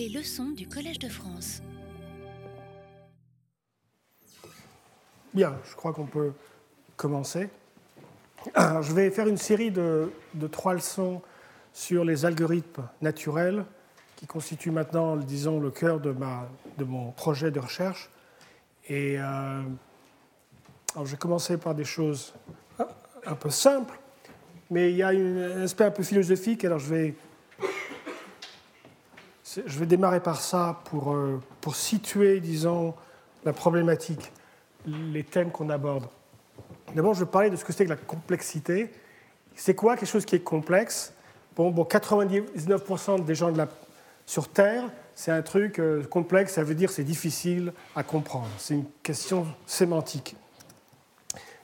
Les leçons du Collège de France. Bien, je crois qu'on peut commencer. Je vais faire une série de, trois leçons sur les algorithmes naturels qui constituent maintenant, disons, le cœur de, mon projet de recherche. Et euh, je vais commencer par des choses un peu simples, mais il y a un aspect un peu philosophique. Alors, je vais, je vais démarrer par ça pour, euh, pour situer, disons, la problématique les thèmes qu'on aborde. D'abord, je vais parler de ce que c'est que la complexité. C'est quoi quelque chose qui est complexe? Bon, bon, 99% des gens sur Terre, c'est un truc euh, complexe, ça veut dire c'est difficile à comprendre. C'est une question sémantique.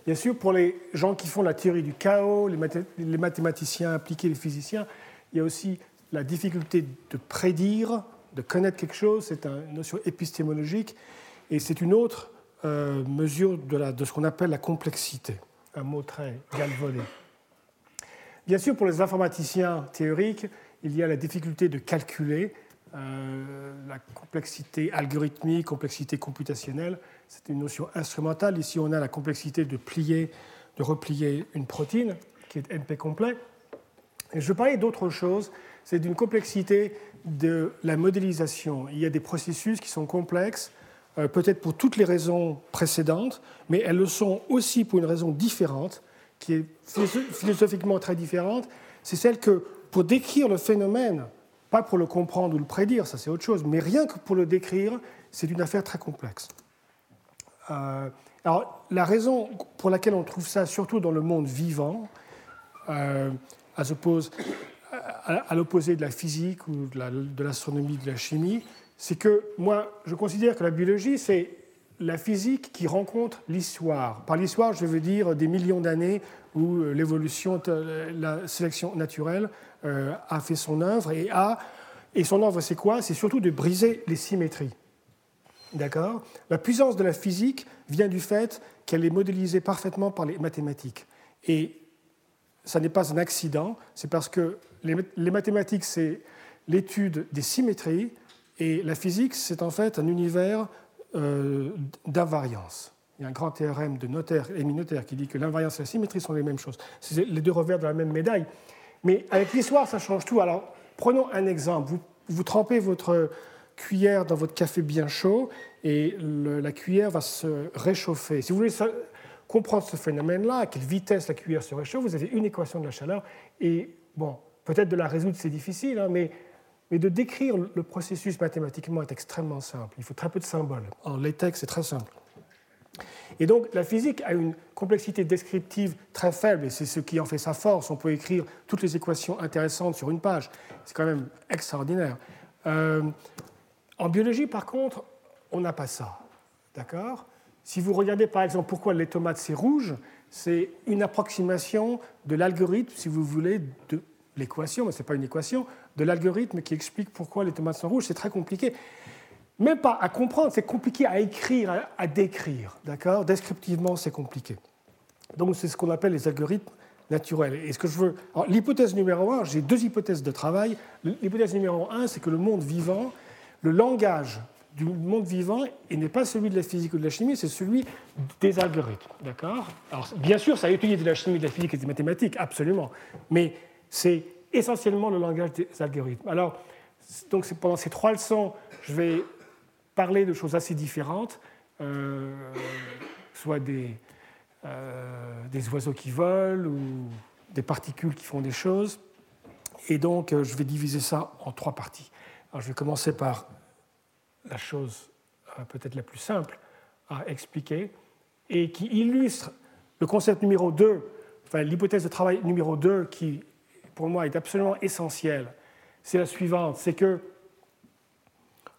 Bien sûr, pour les gens qui font la théorie du chaos, les mathématiciens appliqués, les physiciens, il y a aussi la difficulté de prédire, de connaître quelque chose, c'est une notion épistémologique, et c'est une autre euh, mesure de, ce qu'on appelle la complexité, un mot très galvaudé. Bien sûr, pour les informaticiens théoriques, il y a la difficulté de calculer euh, la complexité algorithmique, complexité computationnelle. C'est une notion instrumentale. Ici, on a la complexité de plier, de replier une protéine, qui est NP complet. Et je parler d'autre chose, c'est d'une complexité de la modélisation. Il y a des processus qui sont complexes, euh, peut-être pour toutes les raisons précédentes, mais elles le sont aussi pour une raison différente, qui est philosophiquement très différente. C'est celle que pour décrire le phénomène, pas pour le comprendre ou le prédire, ça c'est autre chose, mais rien que pour le décrire, c'est une affaire très complexe. Euh, alors, la raison pour laquelle on trouve ça, surtout dans le monde vivant, euh, à, à l'opposé de la physique ou de l'astronomie, de la chimie, c'est que moi, je considère que la biologie, c'est la physique qui rencontre l'histoire. Par l'histoire, je veux dire des millions d'années où euh, l'évolution, euh, la sélection naturelle euh, a fait son œuvre et a. Et son œuvre, c'est quoi? C'est surtout de briser les symétries. D'accord? La puissance de la physique vient du fait qu'elle est modélisée parfaitement par les mathématiques. Et ça n'est pas un accident, c'est parce que les mathématiques, c'est l'étude des symétries, et la physique, c'est en fait un univers euh, d'invariance. Il y a un grand théorème de Notaire, et Notaire qui dit que l'invariance et la symétrie sont les mêmes choses. C'est les deux revers de la même médaille. Mais avec l'histoire, ça change tout. Alors, prenons un exemple. Vous, vous, trempez votre cuillère dans votre café bien chaud et la cuillère va se réchauffer. Si vous voulez comprendre ce phénomène-là, à quelle vitesse la cuillère se réchauffe, vous avez une équation de la chaleur. Et bon, peut-être de la résoudre, c'est difficile, hein, mais mais de décrire le processus mathématiquement est extrêmement simple. Il faut très peu de symboles. En latex, c'est très simple. Et donc, la physique a une complexité descriptive très faible, et c'est ce qui en fait sa force. On peut écrire toutes les équations intéressantes sur une page. C'est quand même extraordinaire. Euh, en biologie, par contre, on n'a pas ça. D'accord? Si vous regardez, par exemple, pourquoi les tomates, c'est rouge, c'est une approximation de l'algorithme, si vous voulez, de l'équation, mais ce n'est pas une équation, de l'algorithme qui explique pourquoi les tomates sont rouges. C'est très compliqué. Même pas à comprendre, c'est compliqué à écrire, à, décrire. D'accord? Descriptivement, c'est compliqué. Donc, c'est ce qu'on appelle les algorithmes naturels. Et ce que je veux. L'hypothèse numéro un, j'ai deux hypothèses de travail. L'hypothèse numéro un, c'est que le monde vivant, le langage du monde vivant, et n'est pas celui de la physique ou de la chimie, c'est celui des algorithmes. D'accord? Alors, bien sûr, ça étudié de la chimie, de la physique et des mathématiques, absolument. Mais c'est essentiellement le langage des algorithmes. Alors, donc pendant ces trois leçons, je vais parler de choses assez différentes, euh, soit des, euh, des oiseaux qui volent ou des particules qui font des choses. Et donc, euh, je vais diviser ça en trois parties. Alors, je vais commencer par la chose peut-être la plus simple à expliquer et qui illustre le concept numéro 2, enfin l'hypothèse de travail numéro 2 qui pour moi est absolument essentielle, c'est la suivante, c'est que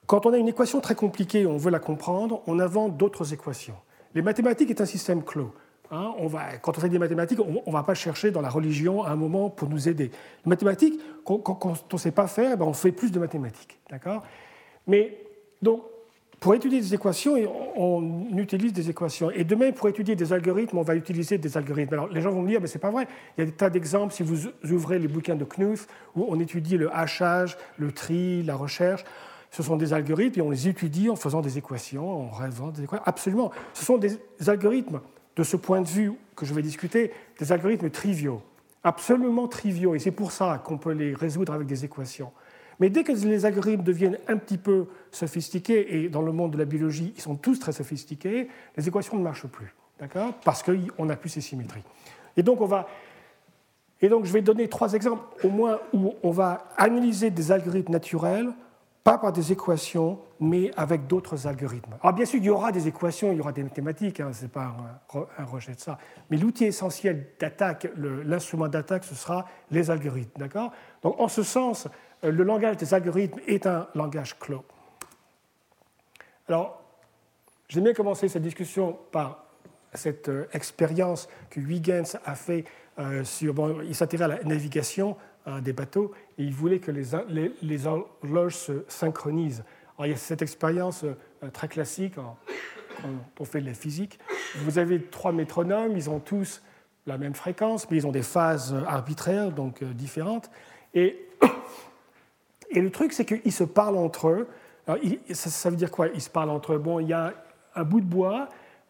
quand on a une équation très compliquée on veut la comprendre, on invente d'autres équations. Les mathématiques est un système clos. Hein. on va, quand on fait des mathématiques, on ne va pas chercher dans la religion à un moment pour nous aider. Les mathématiques, quand, on ne sait pas faire, ben on fait plus de mathématiques. D'accord? Mais donc, pour étudier des équations, on utilise des équations. Et demain, pour étudier des algorithmes, on va utiliser des algorithmes. Alors, les gens vont me dire, mais c'est pas vrai. Il y a des tas d'exemples, si vous ouvrez les bouquins de Knuth, où on étudie le hachage, le tri, la recherche. ce sont des algorithmes et on les étudie en faisant des équations, en rêvant des équations. Absolument. Ce sont des algorithmes, de ce point de vue que je vais discuter, des algorithmes triviaux, absolument triviaux. Et c'est pour ça qu'on peut les résoudre avec des équations. Mais dès que les algorithmes deviennent un petit peu sophistiqués, et dans le monde de la biologie, ils sont tous très sophistiqués, les équations ne marchent plus. D'accord? Parce qu'on n'a plus ces symétries. Et donc, je vais donner trois exemples, au moins, où on va analyser des algorithmes naturels, pas par des équations, mais avec d'autres algorithmes. Alors, bien sûr, il y aura des équations, il y aura des mathématiques, hein, ce n'est pas un, rejet de ça. Mais l'outil essentiel d'attaque, l'instrument d'attaque, ce sera les algorithmes. D'accord? Donc, en ce sens, le langage des algorithmes est un langage clos. Alors, j'aime bien commencer cette discussion par cette euh, expérience que Huygens a fait euh, sur, bon, il s'intéressait à la navigation des bateaux et il voulait que les, les, horloges se synchronisent. Alors, il y a cette expérience euh, très classique quand on fait de la physique. Vous avez trois métronomes, ils ont tous la même fréquence, mais ils ont des phases arbitraires, donc différentes. Et, et le truc, c'est qu'ils se parlent entre eux. Ça, veut dire quoi Ils se parlent entre eux? Bon, il y a un bout de bois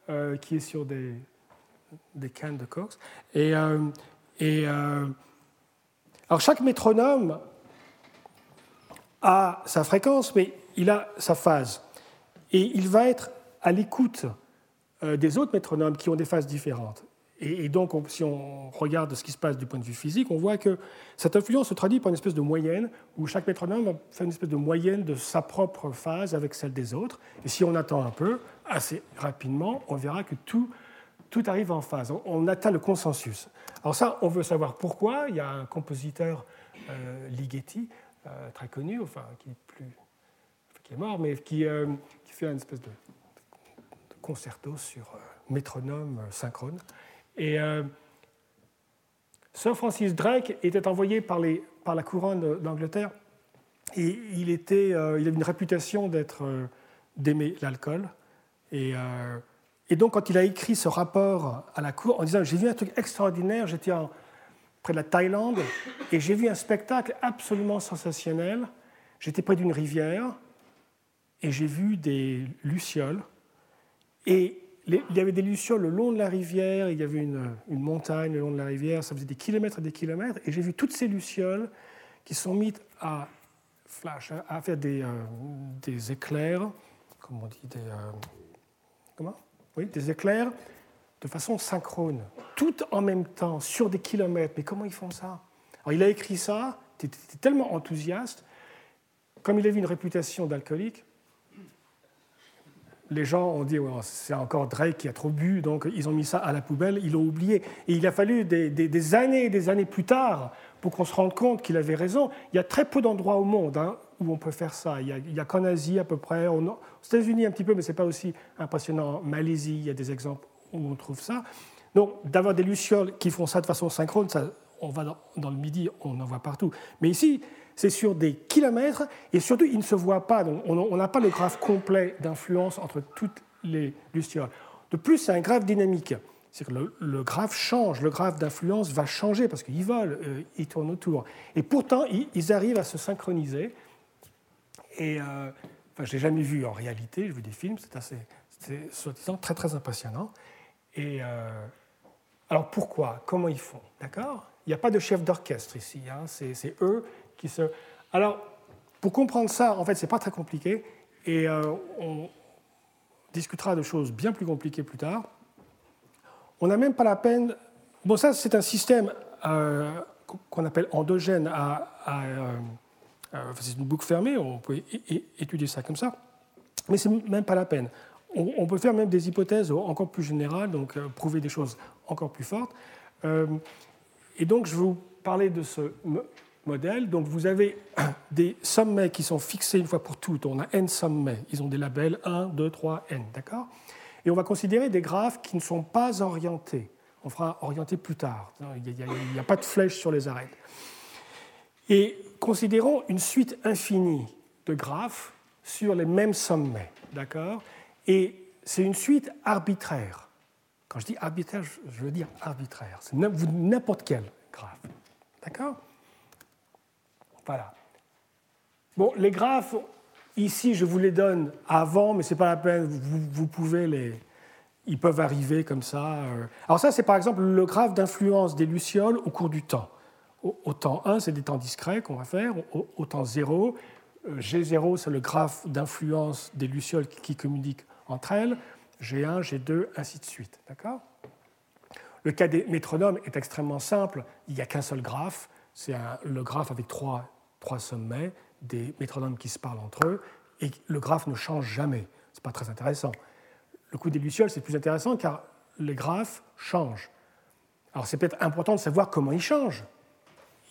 euh, qui est sur des, des cannes de Cox. Et, euh, euh, alors chaque métronome a sa fréquence, mais il a sa phase. Et il va être à l'écoute des autres métronomes qui ont des phases différentes. Et, donc, si on regarde ce qui se passe du point de vue physique, on voit que cette influence se traduit par une espèce de moyenne, où chaque métronome fait une espèce de moyenne de sa propre phase avec celle des autres. Et si on attend un peu, assez rapidement, on verra que tout, arrive en phase. On, atteint le consensus. Alors ça, on veut savoir pourquoi. Il y a un compositeur, euh, Ligeti, euh, très connu, enfin, qui est, plus, qui est mort, mais qui, euh, fait une espèce de, concerto sur euh, métronome synchrone. Et Sir Francis Drake était envoyé par, la couronne d'Angleterre et il, il avait une réputation d'être d'aimer l'alcool. Et, euh, et, donc, quand il a écrit ce rapport à la cour en disant J'ai vu un truc extraordinaire, j'étais près de la Thaïlande et j'ai vu un spectacle absolument sensationnel. J'étais près d'une rivière et j'ai vu des lucioles. Et il y avait des lucioles le long de la rivière, il y avait une, montagne le long de la rivière, ça faisait des kilomètres et des kilomètres. Et j'ai vu toutes ces lucioles qui sont mises à flash, à faire des, euh, des éclairs, comme on dit, des. Euh, comment? Oui, des éclairs de façon synchrone, tout en même temps, sur des kilomètres. Mais comment ils font ça? Il a écrit ça, il était tellement enthousiaste, comme il avait une réputation d'alcoolique, les gens ont dit c'est encore Drake qui a trop bu, donc ils ont mis ça à la poubelle, ils l'ont oublié. Et il a fallu des, années et des années plus tard pour qu'on se rende compte qu'il avait raison. Il y a très peu d'endroits au monde hein, où on peut faire ça. Il n'y a, qu'en Asie à peu près, aux États-Unis un petit peu, mais ce n'est pas aussi impressionnant. En Malaisie, il y a des exemples où on trouve ça. Donc d'avoir des lucioles qui font ça de façon synchrone, ça, on va dans, le Midi, on en voit partout. Mais ici, c'est sur des kilomètres et surtout, ils ne se voient pas. Donc on n'a pas le graphe complet d'influence entre toutes les lucioles. De plus, c'est un graphe dynamique. C'est que le, graphe change, le graphe d'influence va changer parce qu'ils volent, euh, ils tournent autour. Et pourtant, ils, arrivent à se synchroniser. Et euh, l'ai jamais vu en réalité, j'ai vu des films, c'est assez, soi-disant, très très impressionnant. Et euh, alors pourquoi? Comment ils font? D'accord? Il n'y a pas de chef d'orchestre ici, hein. c'est eux Alors, pour comprendre ça, en fait, c'est pas très compliqué, et euh, on discutera de choses bien plus compliquées plus tard. On n'a même pas la peine. Bon, ça, c'est un système euh, qu'on appelle endogène à. Euh, c'est une boucle fermée, on peut étudier ça comme ça, mais c'est même pas la peine. On, peut faire même des hypothèses encore plus générales, donc prouver des choses encore plus fortes. et donc, je vais vous parler de ce Donc vous avez des sommets qui sont fixés une fois pour toutes. On a n sommets. Ils ont des labels 1, 2, 3, n. D'accord? Et on va considérer des graphes qui ne sont pas orientés. On fera orienter plus tard. Il n'y a, pas de flèche sur les arêtes. Et considérons une suite infinie de graphes sur les mêmes sommets. D'accord? Et c'est une suite arbitraire. Quand je dis arbitraire, je veux dire arbitraire. C'est n'importe quel graphe. D'accord? Voilà. Bon, les graphes, ici, je vous les donne avant, mais ce n'est pas la peine, vous, pouvez les... Ils peuvent arriver comme ça. Euh. Alors ça, c'est par exemple le graphe d'influence des lucioles au cours du temps. Au, temps 1, c'est des temps discrets qu'on va faire. Au, temps 0, euh, G0, c'est le graphe d'influence des lucioles qui communiquent entre elles. G1, G2, ainsi de suite. D'accord? Le cas des métronomes est extrêmement simple. Il n'y a qu'un seul graphe. C'est le graphe avec trois, trois sommets, des métronomes qui se parlent entre eux, et le graphe ne change jamais. Ce n'est pas très intéressant. Le coup des lucioles, c'est plus intéressant car les graphes changent. Alors c'est peut-être important de savoir comment ils changent.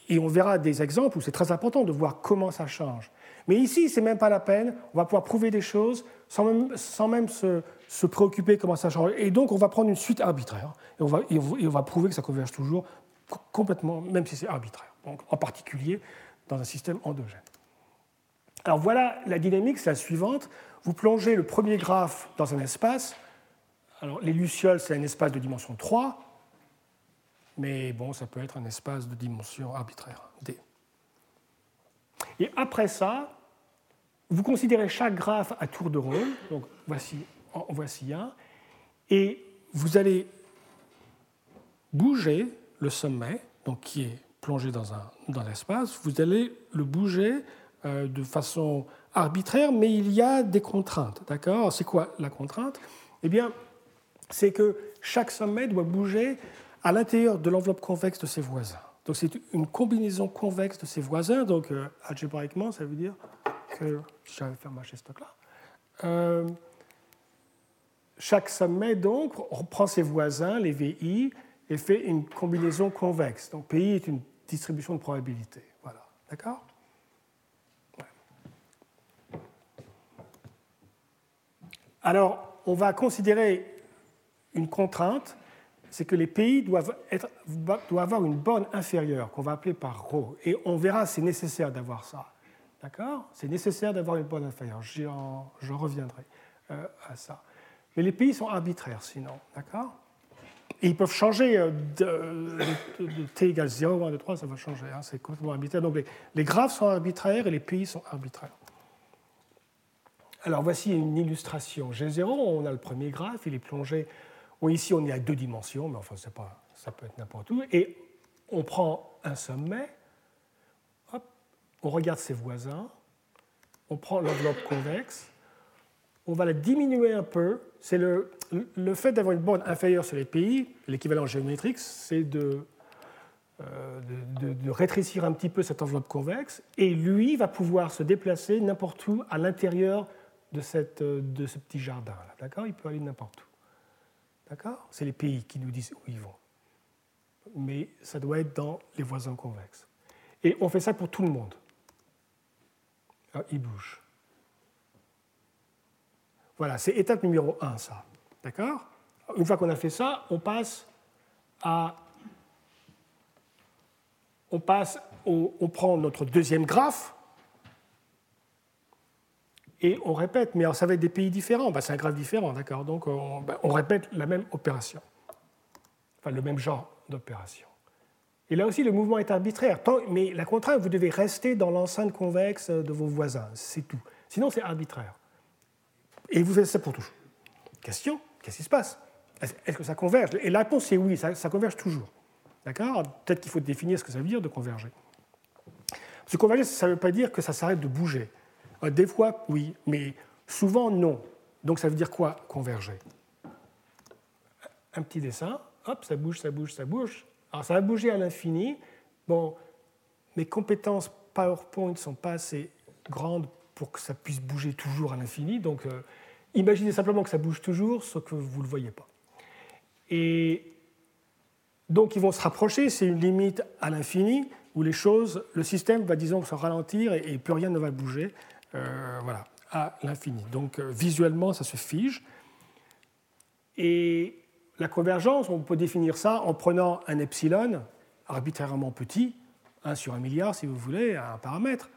Et on verra des exemples où c'est très important de voir comment ça change. Mais ici, c'est même pas la peine. On va pouvoir prouver des choses sans même, sans même se, se, préoccuper comment ça change. Et donc, on va prendre une suite arbitraire. Et on va, et on va prouver que ça converge toujours complètement, même si c'est arbitraire. Donc, en particulier dans un système endogène. Alors voilà, la dynamique, c'est la suivante. Vous plongez le premier graphe dans un espace. Alors, les lucioles, c'est un espace de dimension 3. Mais bon, ça peut être un espace de dimension arbitraire, D. Et après ça, vous considérez chaque graphe à tour de rôle, donc voici, en voici un, et vous allez bouger le sommet, donc qui est plongé dans, un, dans l'espace, vous allez le bouger euh, de façon arbitraire, mais il y a des contraintes. D'accord? C'est quoi la contrainte? Eh bien, c'est que chaque sommet doit bouger à l'intérieur de l'enveloppe convexe de ses voisins. Donc c'est une combinaison convexe de ses voisins. Donc euh, algébriquement, ça veut dire que si j'avais faire marcher ce truc-là, euh, chaque sommet donc reprend ses voisins, les VI, et fait une combinaison convexe. Donc PI est une distribution de probabilité. Voilà, d'accord? Alors, on va considérer une contrainte c'est que les pays doivent, avoir une borne inférieure, qu'on va appeler par ρ. Et on verra, c'est nécessaire d'avoir ça. D'accord? C'est nécessaire d'avoir une borne inférieure. Je reviendrai euh, à ça. Mais les pays sont arbitraires sinon. D'accord? Ils peuvent changer euh, de, t égale 0, 1, 2, 3, ça va changer. Hein, c'est complètement arbitraire. Donc les, les graphes sont arbitraires et les pays sont arbitraires. Alors voici une illustration. G0, on a le premier graphe, il est plongé ici, on est à deux dimensions, mais enfin, pas, ça peut être n'importe où. Et on prend un sommet, on regarde ses voisins, on prend l'enveloppe convexe, on va la diminuer un peu. C'est le, fait d'avoir une borne inférieure sur les pays, l'équivalent géométrique, c'est de, euh, de, rétrécir un petit peu cette enveloppe convexe, et lui va pouvoir se déplacer n'importe où à l'intérieur de, ce petit jardin. D'accord? Il peut aller n'importe où. D'accord? C'est les pays qui nous disent où ils vont. Mais ça doit être dans les voisins convexes. Et on fait ça pour tout le monde. Alors, ils bougent. Voilà, c'est étape numéro 1, ça. D'accord? Une fois qu'on a fait ça, on passe à. On passe, on prend notre deuxième graphe, et on répète, mais ça va être des pays différents, bah, c'est un graphe différent, d'accord? Donc bah, on, répète la même opération, enfin le même genre d'opération. Et là aussi, le mouvement est arbitraire, mais la contrainte, vous devez rester dans l'enceinte convexe de vos voisins, c'est tout. Sinon, c'est arbitraire. Et vous faites ça pour toujours. Question, qu'est-ce qui se passe? Est-ce que ça converge? Et la réponse est oui, ça, converge toujours. D'accord? Peut-être qu'il faut définir ce que ça veut dire de converger. Que converger, ça ne veut pas dire que ça s'arrête de bouger. Euh, des fois, oui, mais souvent, non. Donc ça veut dire quoi, converger? Un petit dessin, hop, ça bouge, ça bouge, ça bouge. Alors ça va bouger à l'infini. Bon, mes compétences PowerPoint ne sont pas assez grandes pour que ça puisse bouger toujours à l'infini. Donc euh, imaginez simplement que ça bouge toujours, sauf que vous ne le voyez pas. Et donc ils vont se rapprocher, c'est une limite à l'infini où les choses, le système va disons se ralentir et plus rien ne va bouger. Euh, voilà, à l'infini. Donc euh, visuellement, ça se fige. Et la convergence, on peut définir ça en prenant un epsilon arbitrairement petit, 1 sur 1 milliard si vous voulez, un paramètre.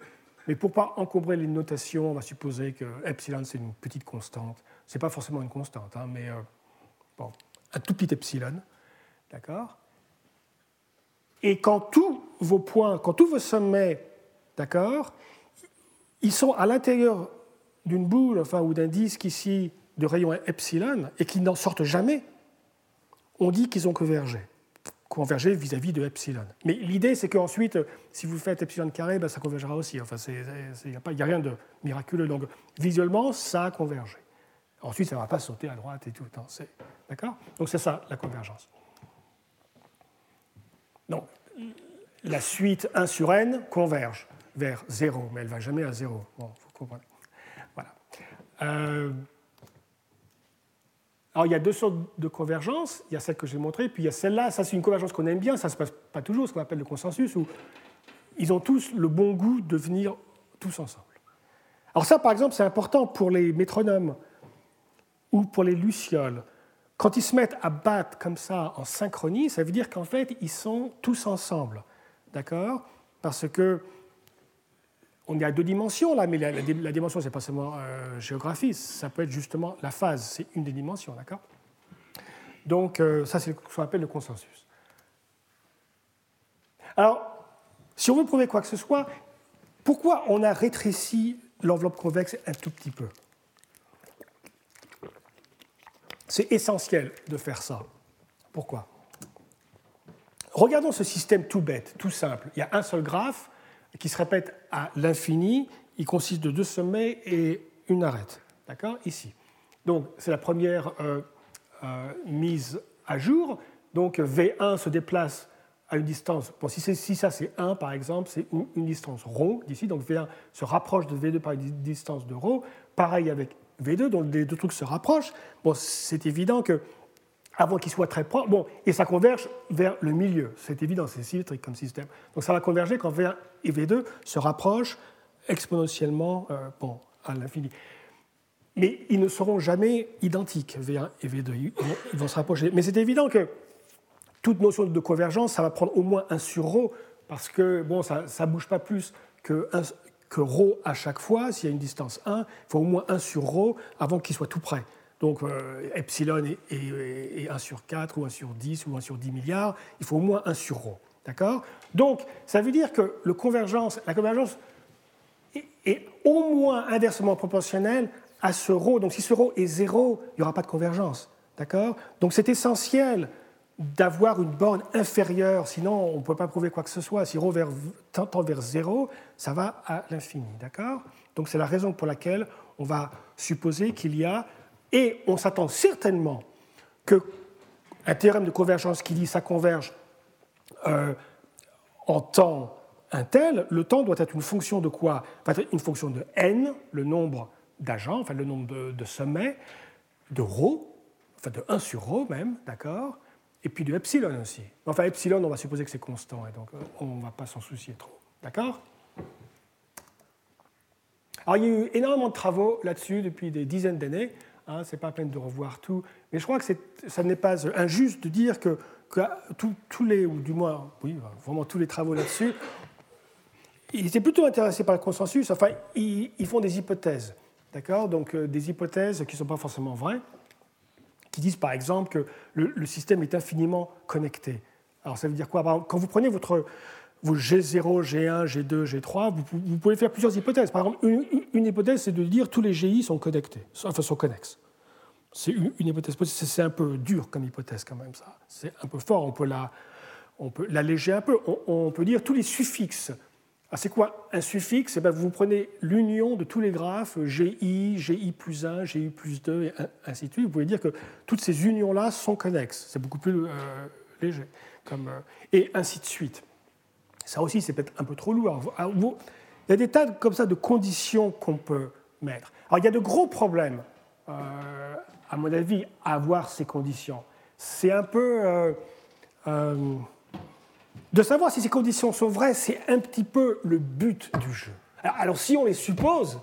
Mais pour ne pas encombrer les notations, on va supposer que epsilon c'est une petite constante. Ce n'est pas forcément une constante, hein, mais euh, bon, un tout petit epsilon. D'accord? Et quand tous vos points, quand tous vos sommets, d'accord, ils sont à l'intérieur d'une boule enfin, ou d'un disque ici de rayon epsilon et qui n'en sortent jamais, on dit qu'ils ont convergé converger vis-à-vis de epsilon. Mais l'idée, c'est qu'ensuite, si vous faites epsilon carré, ben, ça convergera aussi. Enfin, il n'y a, a, rien de miraculeux. Donc, visuellement, ça a convergé. Ensuite, ça ne va pas sauter à droite et tout. D'accord? Donc, c'est ça, la convergence. Donc, la suite 1 sur n converge vers 0, mais elle ne va jamais à 0. Bon, vous comprenez. Voilà. Euh, alors il y a deux sortes de convergence. Il y a celle que j'ai montrée, puis il y a celle-là. Ça, c'est une convergence qu'on aime bien. Ça ne se passe pas toujours, ce qu'on appelle le consensus, où ils ont tous le bon goût de venir tous ensemble. Alors ça, par exemple, c'est important pour les métronomes ou pour les lucioles. Quand ils se mettent à battre comme ça en synchronie, ça veut dire qu'en fait, ils sont tous ensemble. D'accord? Parce que on est à deux dimensions là, mais la, dimension, ce n'est pas seulement euh, géographie, ça peut être justement la phase, c'est une des dimensions, d'accord? Donc, euh, ça, c'est ce qu'on appelle le consensus. Alors, si on veut prouver quoi que ce soit, pourquoi on a rétréci l'enveloppe convexe un tout petit peu? C'est essentiel de faire ça. Pourquoi? Regardons ce système tout bête, tout simple. Il y a un seul graphe, qui se répète à l'infini. Il consiste de deux sommets et une arête. D'accord? Ici. Donc, c'est la première euh, euh, mise à jour. Donc, V1 se déplace à une distance. Bon, si, ça c'est 1 par exemple, c'est une, distance ρ d'ici. Donc, V1 se rapproche de V2 par une distance de ρ. Pareil avec V2, donc les deux trucs se rapprochent. Bon, c'est évident que avant qu'il soit très proche. Bon, et ça converge vers le milieu. C'est évident, c'est symétrique comme système. Donc ça va converger quand V1 et V2 se rapprochent exponentiellement euh, bon, à l'infini. Mais ils ne seront jamais identiques, V1 et V2. Ils vont, se rapprocher. Mais c'est évident que toute notion de convergence, ça va prendre au moins un sur ρ, parce que bon, ça ne bouge pas plus que, un, que ρ à chaque fois. S'il y a une distance 1, il faut au moins un sur ρ avant qu'il soit tout près. Donc euh, epsilon est, 1 sur 4 ou 1 sur 10 ou 1 sur 10 milliards, il faut au moins 1 sur ρ. D'accord Donc ça veut dire que le convergence, la convergence est, au moins inversement proportionnelle à ce ρ. Donc si ce ρ est 0, il n'y aura pas de convergence. D'accord Donc c'est essentiel d'avoir une borne inférieure, sinon on ne peut pas prouver quoi que ce soit. Si ρ vers, tend vers 0, ça va à l'infini. D'accord Donc c'est la raison pour laquelle on va supposer qu'il y a et on s'attend certainement qu'un théorème de convergence qui dit ça converge euh, en temps un tel, le temps doit être une fonction de quoi? Une fonction de n, le nombre d'agents, enfin le nombre de, sommets, de ρ, enfin de 1 sur ρ même, d'accord? Et puis de epsilon aussi. Enfin, epsilon, on va supposer que c'est constant, et donc euh, on ne va pas s'en soucier trop. D'accord? Alors, il y a eu énormément de travaux là-dessus depuis des dizaines d'années. Hein, c'est pas peine de revoir tout. Mais je crois que ça n'est pas injuste de dire que, tous les, ou du moins, vraiment tous les travaux là-dessus, ils étaient plutôt intéressés par le consensus. Enfin, ils, font des hypothèses, d'accord? Donc euh, des hypothèses qui ne sont pas forcément vraies, qui disent par exemple que le, système est infiniment connecté. Alors ça veut dire quoi? Quand vous prenez votre vos G0, G1, G2, G3, vous, pouvez faire plusieurs hypothèses. Par exemple, une, hypothèse, c'est de dire que tous les GI sont connectés, enfin sont connexes. C'est une, hypothèse possible. C'est un peu dur comme hypothèse quand même, ça. C'est un peu fort, on peut la, l'alléger un peu. On, peut dire tous les suffixes. Ah, c'est quoi un suffixe? Eh bien, Vous prenez l'union de tous les graphes, GI, GI plus 1, GI plus 2, et ainsi de suite. Vous pouvez dire que toutes ces unions-là sont connexes. C'est beaucoup plus euh, léger. Comme, euh, et ainsi de suite. Ça aussi, c'est peut-être un peu trop lourd. Il y a des tas comme ça de conditions qu'on peut mettre. Alors, il y a de gros problèmes, euh, à mon avis, avoir ces conditions. C'est un peu. Euh, euh, de savoir si ces conditions sont vraies, c'est un petit peu le but du jeu. Alors, si on les suppose,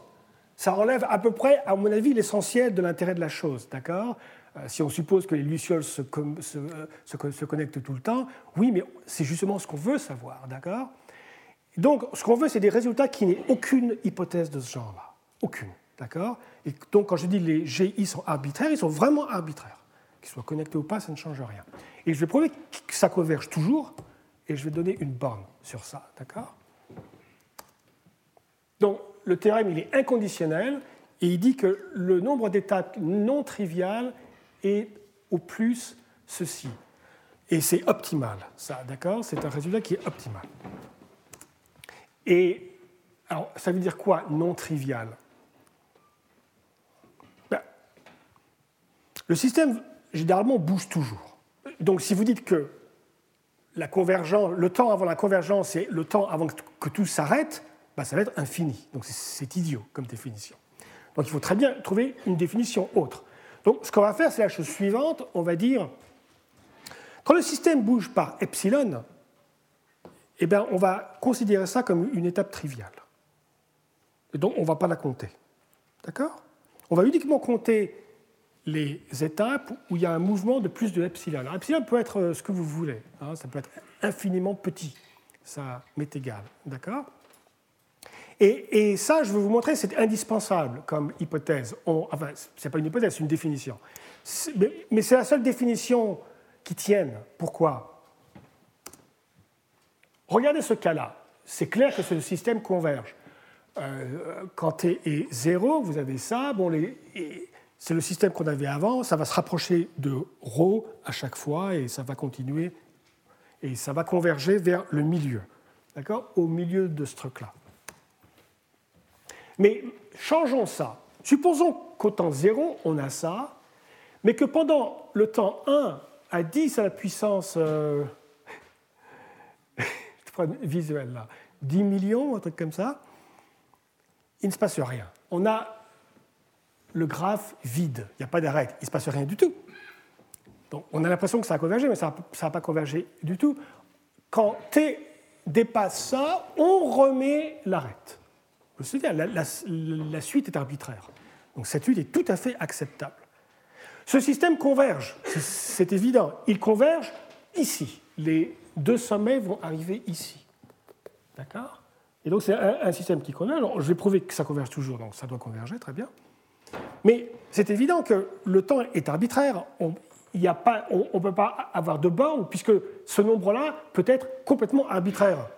ça enlève à peu près, à mon avis, l'essentiel de l'intérêt de la chose, d'accord? Euh, si on suppose que les lucioles se, se, connectent tout le temps, oui, mais c'est justement ce qu'on veut savoir, d'accord? Donc, ce qu'on veut, c'est des résultats qui n'aient aucune hypothèse de ce genre-là. Aucune, d'accord? Et donc, quand je dis les GI sont arbitraires, ils sont vraiment arbitraires. Qu'ils soient connectés ou pas, ça ne change rien. Et je vais prouver que ça converge toujours, et je vais donner une borne sur ça, d'accord? Donc, le théorème, il est inconditionnel, Et il dit que le nombre d'étapes non triviales est au plus ceci. Et c'est optimal, ça, d'accord? C'est un résultat qui est optimal. Et alors, ça veut dire quoi, non trivial? Le système, généralement, bouge toujours. Donc, si vous dites que le temps avant la convergence et le temps avant que tout s'arrête, ben, ça va être infini. Donc, c'est idiot comme définition. Donc, il faut très bien trouver une définition autre. Donc, ce qu'on va faire, c'est la chose suivante. On va dire, quand le système bouge par epsilon, eh bien, on va considérer ça comme une étape triviale. Et donc, on ne va pas la compter. D'accord? On va uniquement compter les étapes où il y a un mouvement de plus de epsilon. Alors, epsilon peut être euh, ce que vous voulez. Hein, ça peut être infiniment petit. Ça m'est égal. D'accord? Et, ça, je veux vous montrer, c'est indispensable comme hypothèse. enfin, ce n'est pas une hypothèse, c'est une définition. Mais, c'est la seule définition qui tienne. Pourquoi? Regardez ce cas-là. C'est clair que ce système converge. Euh, quand t est 0, vous avez ça. Bon, c'est le système qu'on avait avant. Ça va se rapprocher de ρ à chaque fois et ça va continuer. Et ça va converger vers le milieu. D'accord Au milieu de ce truc-là. Mais changeons ça. Supposons qu'au temps 0, on a ça, mais que pendant le temps 1 à 10 à la puissance euh, visuelle là, 10 millions, un truc comme ça, il ne se passe rien. On a le graphe vide, il n'y a pas d'arrêt, il ne se passe rien du tout. On a l'impression que ça a convergé, mais ça n'a pas convergé du tout. Quand t dépasse ça, on remet l'arrêt. Vous la, la, suite est arbitraire. Donc cette suite est tout à fait acceptable. Ce système converge, c'est évident. Il converge ici. Les deux sommets vont arriver ici. D'accord? Et donc c'est un, système qui converge. je vais prouver que ça converge toujours, donc ça doit converger, très bien. Mais c'est évident que le temps est arbitraire. On ne peut pas avoir de borne, puisque ce nombre-là peut être complètement arbitraire.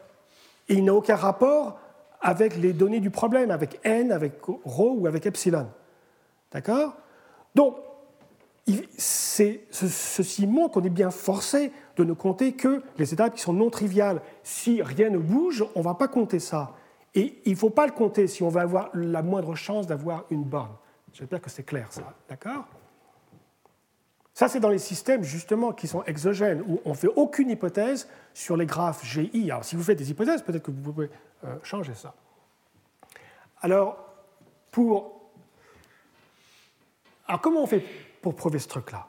Et il n'a aucun rapport avec les données du problème, avec n, avec ρ ou avec epsilon. D'accord? Donc, ceci montre qu'on est bien forcé de ne compter que les étapes qui sont non triviales. Si rien ne bouge, on ne va pas compter ça. Et il ne faut pas le compter si on veut avoir la moindre chance d'avoir une borne. J'espère que c'est clair, ça. D'accord? Ça, c'est dans les systèmes justement qui sont exogènes, où on ne fait aucune hypothèse sur les graphes GI. Alors, si vous faites des hypothèses, peut-être que vous pouvez euh, changer ça. Alors, pour... Alors, comment on fait pour prouver ce truc-là?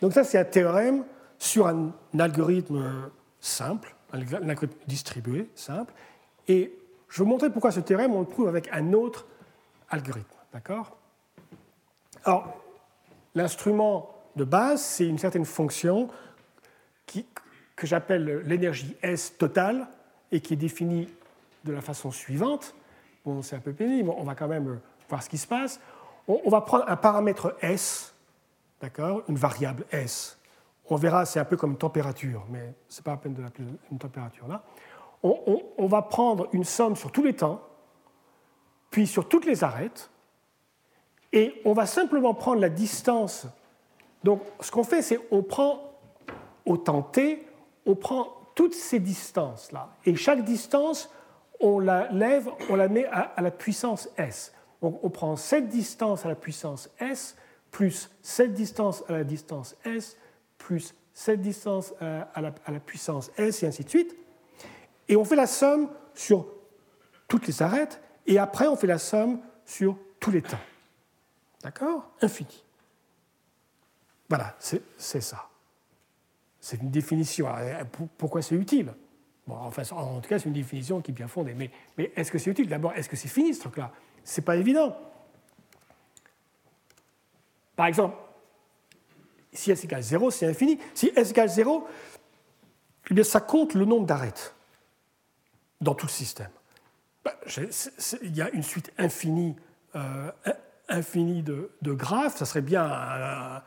Donc, ça, c'est un théorème sur un algorithme simple, un algorithme distribué simple. Et je vais vous montrer pourquoi ce théorème, on le prouve avec un autre algorithme. D'accord? Alors, L'instrument de base, c'est une certaine fonction que j'appelle l'énergie S totale et qui est définie de la façon suivante. Bon, c'est un peu pénible, on va quand même voir ce qui se passe. On, va prendre un paramètre S, d'accord, une variable S. On verra, c'est un peu comme une température, mais ce n'est pas la peine de l'appeler une température là. On, va prendre une somme sur tous les temps, puis sur toutes les arêtes, et on va simplement prendre la distance. Donc, ce qu'on fait, c'est on prend au temps t, on prend toutes ces distances-là. Et chaque distance, on la lève, on la met à, la puissance s. Donc, on prend cette distance à la puissance s, plus cette distance à la distance s, plus cette distance la, à la puissance s, et ainsi de suite. Et on fait la somme sur toutes les arêtes, et après, on fait la somme sur tous les temps. D'accord Infini. Voilà, c'est ça. C'est une définition. Euh, pourquoi c'est utile? Bon, enfin, En tout cas, c'est une définition qui est bien fondée. Mais, est-ce que c'est utile? D'abord, est-ce que c'est fini ce truc-là? C'est pas évident. Par exemple, si s égale 0, c'est infini. Si s égale 0, eh bien, ça compte le nombre d'arêtes dans tout le système. Ben, il y a une suite infinie euh, infini de, graphes, ça serait bien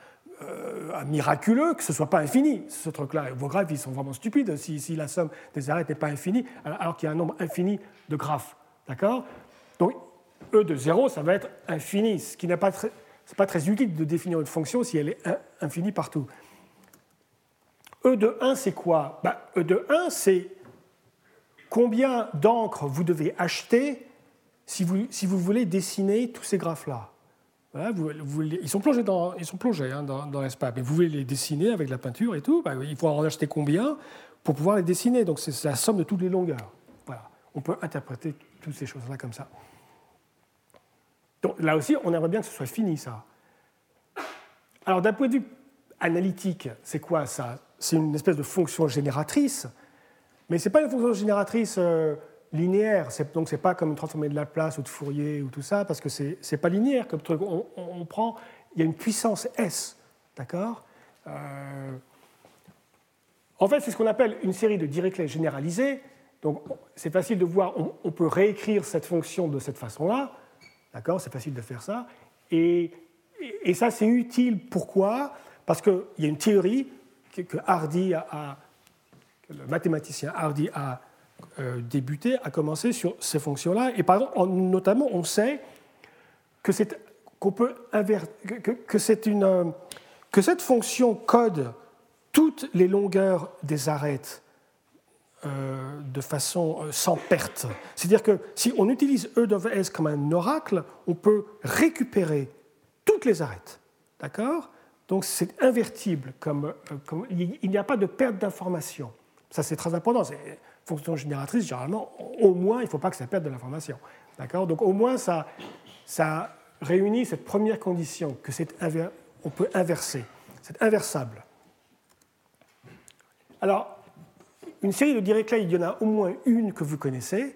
miraculeux que ce ne soit pas infini, ce truc-là. Vos graphes, ils sont vraiment stupides si, la somme des arêtes n'est pas infinie, alors qu'il y a un nombre infini de graphes. D'accord? Donc, E de 0, ça va être infini, ce qui n'est pas très, pas très utile de définir une fonction si elle est infinie partout. E de 1, c'est quoi? Bah, E de 1, c'est combien d'encre vous devez acheter si vous, si vous voulez dessiner tous ces graphes-là. ils sont plongés, dans, ils sont plongés hein, dans, l'espace, mais vous voulez les dessiner avec la peinture et tout, bah, il faut en acheter combien pour pouvoir les dessiner. Donc c'est la somme de toutes les longueurs. Voilà. On peut interpréter toutes ces choses-là comme ça. Donc là aussi, on aimerait bien que ce soit fini, ça. Alors d'un point de vue analytique, c'est quoi ça? C'est une espèce de fonction génératrice, mais ce n'est pas une fonction génératrice euh, linéaire, donc ce n'est pas comme une transformée de Laplace ou de Fourier ou tout ça, parce que ce n'est pas linéaire comme truc. On, prend, il y a une puissance S, d'accord euh, En fait, c'est ce qu'on appelle une série de Dirichlet généralisée. Donc c'est facile de voir, on, peut réécrire cette fonction de cette façon-là, d'accord C'est facile de faire ça. Et, et ça, c'est utile. Pourquoi? Parce qu'il y a une théorie que Hardy a, le mathématicien Hardy a débuté, a commencé sur ces fonctions-là. Et par exemple, notamment, on sait que, qu'on peut que, c'est une, euh, que cette fonction code toutes les longueurs des arêtes euh, de façon sans perte. C'est-à-dire que si on utilise E S comme un oracle, on peut récupérer toutes les arêtes. D'accord? Donc c'est invertible, comme il n'y a pas de perte d'information. Ça, c'est très important. Fonction génératrice, généralement, au moins, il ne faut pas que ça perde de l'information. D'accord? Donc, au moins, ça, ça réunit cette première condition, que c'est on peut inverser. C'est inversable. Alors, une série de Dirichlet, il y en a au moins une que vous connaissez,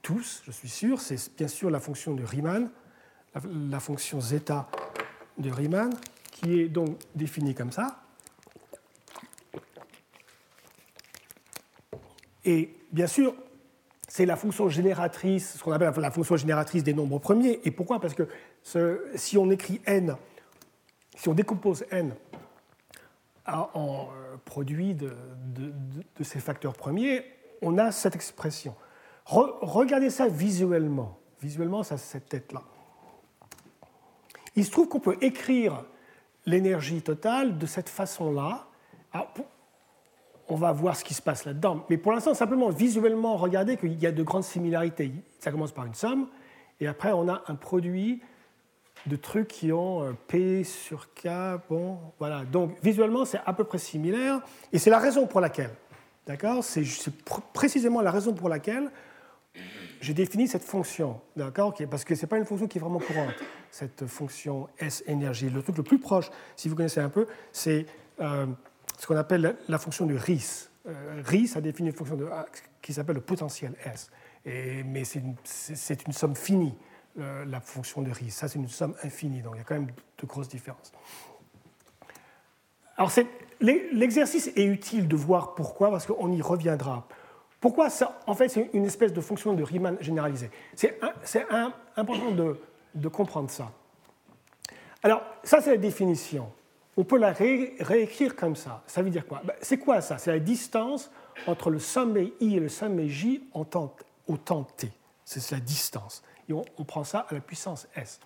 tous, je suis sûr. C'est bien sûr la fonction de Riemann, la, la fonction zeta de Riemann, qui est donc définie comme ça. Et bien sûr, c'est la fonction génératrice, ce qu'on appelle la fonction génératrice des nombres premiers. Et pourquoi? Parce que si on écrit n, si on décompose n en euh, produit de, ces facteurs premiers, on a cette expression. regardez ça visuellement. Visuellement, ça cette tête-là. Il se trouve qu'on peut écrire l'énergie totale de cette façon-là on va voir ce qui se passe là-dedans. Mais pour l'instant, simplement visuellement, regardez qu'il y a de grandes similarités. Ça commence par une somme, et après, on a un produit de trucs qui ont euh, P sur K. Bon, voilà. Donc, visuellement, c'est à peu près similaire, et c'est la raison pour laquelle, d'accord C'est précisément la raison pour laquelle j'ai défini cette fonction, d'accord Parce que ce n'est pas une fonction qui est vraiment courante, cette fonction S énergie. Le truc le plus proche, si vous connaissez un peu, c'est euh, ce qu'on appelle la fonction de RIS. Euh, RIS a défini une fonction de, qui s'appelle le potentiel S. Mais c'est une, somme finie, euh, la fonction de RIS. Ça, c'est une somme infinie, donc il y a quand même de grosses différences. Alors, l'exercice est utile de voir pourquoi, parce qu'on y reviendra. Pourquoi ça En fait, c'est une espèce de fonction de Riemann généralisée? C'est important de comprendre ça. Alors, ça, c'est la définition on peut la réécrire comme ça. Ça veut dire quoi? Ben, C'est quoi ça? C'est la distance entre le sommet i et le sommet j en temps, au temps t. C'est la distance. Et on, prend ça à la puissance s.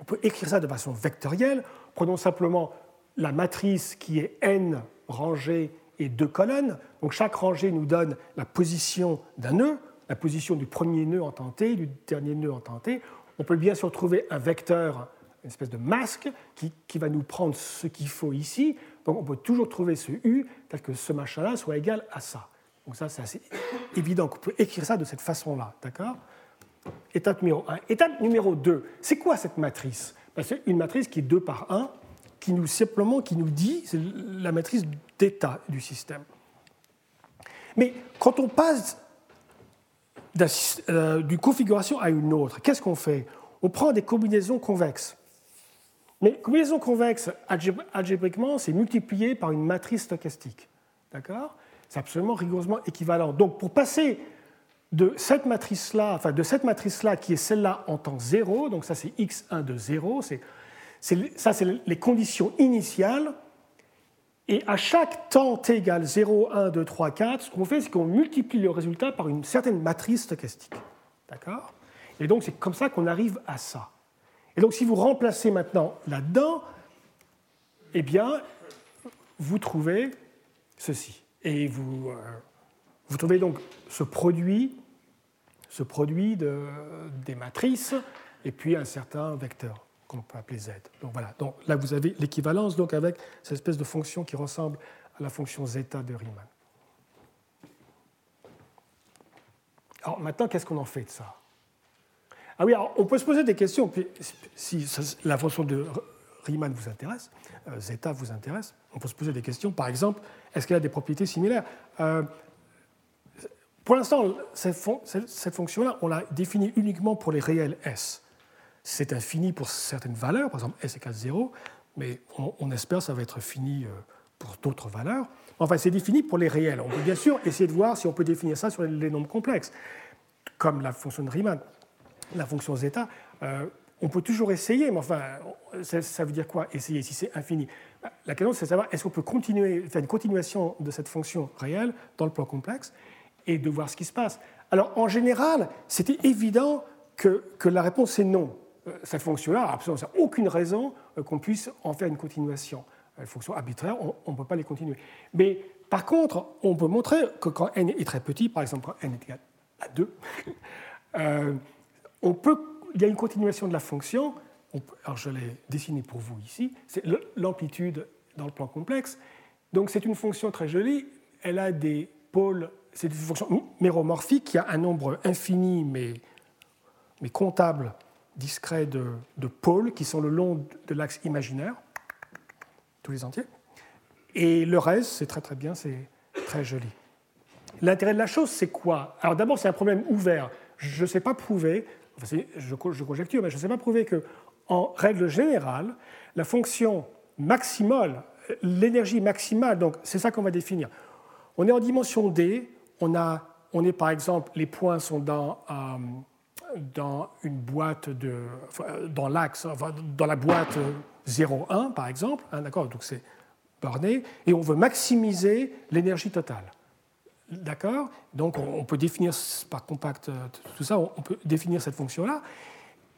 On peut écrire ça de façon vectorielle. Prenons simplement la matrice qui est n rangée et deux colonnes. Donc chaque rangée nous donne la position d'un nœud, la position du premier nœud en temps t, du dernier nœud en temps t. On peut bien sûr trouver un vecteur une espèce de masque qui, qui va nous prendre ce qu'il faut ici. Donc on peut toujours trouver ce U tel que ce machin-là soit égal à ça. Donc ça, c'est assez évident qu'on peut écrire ça de cette façon-là. D'accord? Étape numéro 1. Étape numéro 2. C'est quoi cette matrice? Ben, C'est une matrice qui est 2 par 1, qui nous simplement qui nous dit, c'est la matrice d'état du système. Mais quand on passe euh, d'une configuration à une autre, qu'est-ce qu'on fait? On prend des combinaisons convexes. Mais combinaison convexe, algébriquement, c'est multiplié par une matrice stochastique. D'accord? C'est absolument rigoureusement équivalent. Donc, pour passer de cette matrice-là, enfin de cette matrice-là qui est celle-là en temps 0, donc ça c'est x1 de 0, c'est, ça c'est les conditions initiales, et à chaque temps t égale 0, 1, 2, 3, 4, ce qu'on fait, c'est qu'on multiplie le résultat par une certaine matrice stochastique. D'accord? Et donc c'est comme ça qu'on arrive à ça. Et donc si vous remplacez maintenant là-dedans, eh bien, vous trouvez ceci. Et vous, euh, vous trouvez donc ce produit, ce produit de, des matrices, et puis un certain vecteur qu'on peut appeler z. Donc voilà. Donc là, vous avez l'équivalence donc avec cette espèce de fonction qui ressemble à la fonction zeta de Riemann. Alors maintenant, qu'est-ce qu'on en fait de ça? Ah oui, alors on peut se poser des questions. Si la fonction de Riemann vous intéresse, euh, zeta vous intéresse, on peut se poser des questions. Par exemple, est-ce qu'elle a des propriétés similaires? Euh, Pour l'instant, cette, fonction-là, on l'a définie uniquement pour les réels S. C'est infini pour certaines valeurs, par exemple S égale 0, mais on, espère que ça va être fini euh, pour d'autres valeurs. Enfin, c'est défini pour les réels. On peut bien sûr essayer de voir si on peut définir ça sur les nombres complexes, comme la fonction de Riemann, la fonction zeta. Euh, on peut toujours essayer, mais enfin, ça, veut dire quoi essayer si c'est infini? La question, c'est de savoir est-ce qu'on peut continuer, faire une continuation de cette fonction réelle dans le plan complexe et de voir ce qui se passe? Alors, en général, c'était évident que, que la réponse est non. Euh, cette fonction-là n'a absolument aucune raison euh, qu'on puisse en faire une continuation. Une fonction arbitraire, on ne peut pas les continuer. Mais par contre, on peut montrer que quand n est très petit, par exemple quand n est égal à 2, euh, on peut, il y a une continuation de la fonction. alors je l'ai dessiné pour vous ici, c'est l'amplitude dans le plan complexe. Donc c'est une fonction très jolie. Elle a des pôles, c'est une fonction méromorphique qui a un nombre infini mais, comptable discrets de, pôles qui sont le long de l'axe imaginaire, tous les entiers. Et le reste, c'est très très bien, c'est très joli. L'intérêt de la chose, c'est quoi? Alors d'abord, c'est un problème ouvert. Je ne sais pas prouver, je, je, conjecture, mais je ne sais pas prouver que, en règle générale, la fonction maximale, l'énergie maximale, donc c'est ça qu'on va définir. On est en dimension D, on, a, on est par exemple, les points sont dans, euh, dans une boîte de, dans l'axe, dans la boîte 0,1 par exemple, hein, d'accord, donc c'est borné, et on veut maximiser l'énergie totale. D'accord Donc on, peut définir par compact euh, tout ça, on peut définir cette fonction-là.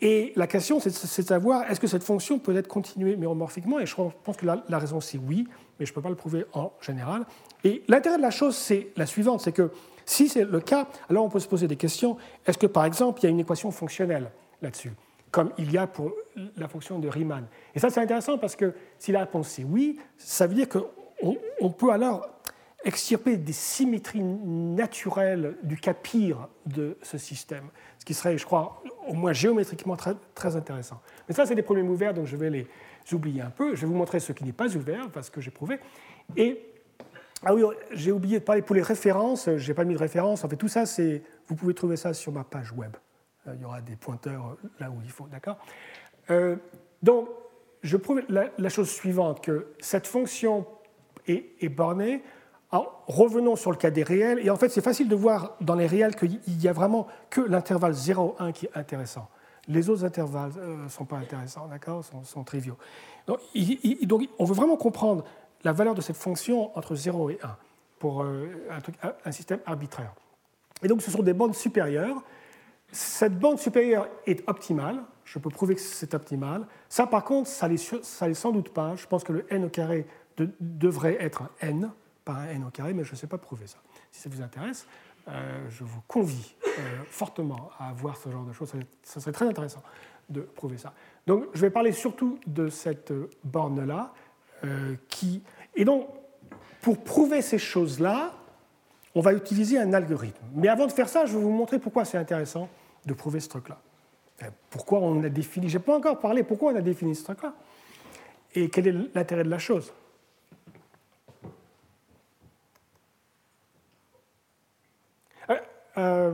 Et la question, c'est de savoir est-ce que cette fonction peut être continuée méromorphiquement? Et je pense que la, raison, c'est oui, mais je ne peux pas le prouver en général. Et l'intérêt de la chose, c'est la suivante c'est que si c'est le cas, alors on peut se poser des questions. Est-ce que, par exemple, il y a une équation fonctionnelle là-dessus, comme il y a pour la fonction de Riemann? Et ça, c'est intéressant parce que si la réponse est oui, ça veut dire qu'on peut alors extirper des symétries naturelles du cas pire de ce système, ce qui serait, je crois, au moins géométriquement très, très intéressant. Mais ça, c'est des problèmes ouverts, donc je vais les oublier un peu. Je vais vous montrer ce qui n'est pas ouvert, parce que j'ai prouvé. Et ah oui, j'ai oublié de parler pour les références, je n'ai pas mis de référence. En fait, tout ça, c'est, vous pouvez trouver ça sur ma page web. Euh, il y aura des pointeurs euh, là où il faut, d'accord euh, Donc, je prouve la, chose suivante, que cette fonction est, bornée. Revenons sur le cas des réels. Et en fait, c'est facile de voir dans les réels qu'il n'y a vraiment que l'intervalle 0,1 qui est intéressant. Les autres intervalles ne sont pas intéressants, d'accord sont, sont, triviaux. Donc, on veut vraiment comprendre la valeur de cette fonction entre 0 et 1 pour euh, un, système arbitraire. Et donc ce sont des bandes supérieures. Cette bande supérieure est optimale. Je peux prouver que c'est optimal. Ça, par contre, ça ne l'est sans doute pas. Je pense que le n au carré devrait être n, pas un n au carré, mais je ne sais pas prouver ça. Si ça vous intéresse, euh, je vous convie euh, fortement à voir ce genre de choses. Ça serait très intéressant de prouver ça. Donc, je vais parler surtout de cette borne-là, qui et donc, pour prouver ces choses-là, on va utiliser un algorithme. Mais avant de faire ça, je vais vous montrer pourquoi c'est intéressant de prouver ce truc-là. Pourquoi on a défini, je n'ai pas encore parlé, pourquoi on a défini ce truc-là Et quel est l'intérêt de la chose euh, euh,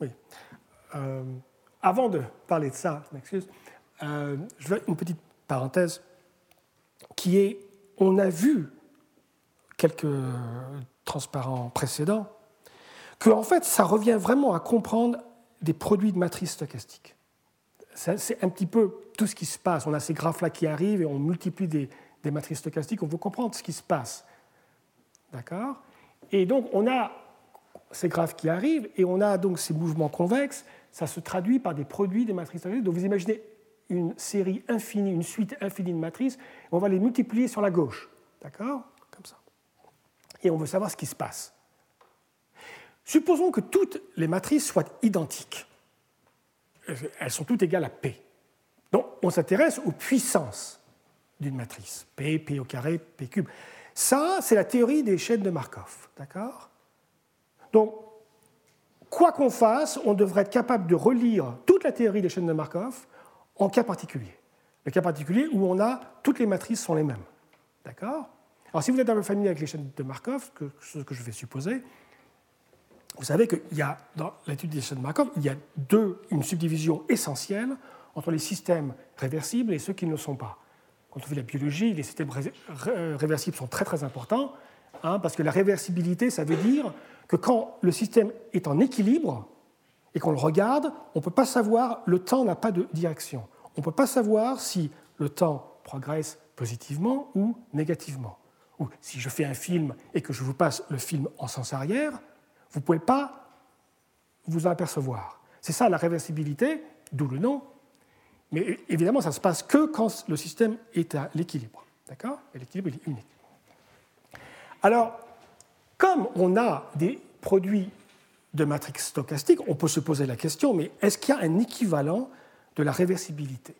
oui. Euh, avant de parler de ça, je m'excuse, je vais une petite parenthèse qui est on a vu quelques transparents précédents que en fait ça revient vraiment à comprendre des produits de matrice stochastique. C'est un petit peu tout ce qui se passe. On a ces graphes-là qui arrivent et on multiplie des, matrices stochastiques. On veut comprendre ce qui se passe. D'accord? Et donc on a ces graphes qui arrivent et on a donc ces mouvements convexes ça se traduit par des produits des matrices. Donc vous imaginez une série infinie, une suite infinie de matrices, on va les multiplier sur la gauche. D'accord? Comme ça. Et on veut savoir ce qui se passe. Supposons que toutes les matrices soient identiques. Elles sont toutes égales à P. Donc on s'intéresse aux puissances d'une matrice. P, P au carré, P cube. Ça, c'est la théorie des chaînes de Markov. D'accord? Donc, quoi qu'on fasse, on devrait être capable de relire toute la théorie des chaînes de Markov en cas particulier. Le cas particulier où on a toutes les matrices sont les mêmes. D'accord? Alors, si vous êtes un peu familier avec les chaînes de Markov, ce que je vais supposer, vous savez qu'il y a, dans l'étude des chaînes de Markov, il y a une subdivision essentielle entre les systèmes réversibles et ceux qui ne le sont pas. Quand on fait la biologie, les systèmes réversibles sont très très importants, hein, parce que la réversibilité, ça veut dire que quand le système est en équilibre et qu'on le regarde, on ne peut pas savoir, le temps n'a pas de direction. On ne peut pas savoir si le temps progresse positivement ou négativement. Ou si je fais un film et que je vous passe le film en sens arrière, vous ne pouvez pas vous en apercevoir. C'est ça la réversibilité, d'où le nom. Mais évidemment, ça ne se passe que quand le système est à l'équilibre. D'accord? Et l'équilibre est unique. Alors, comme on a des produits de matrix stochastique, on peut se poser la question, mais est-ce qu'il y a un équivalent de la réversibilité?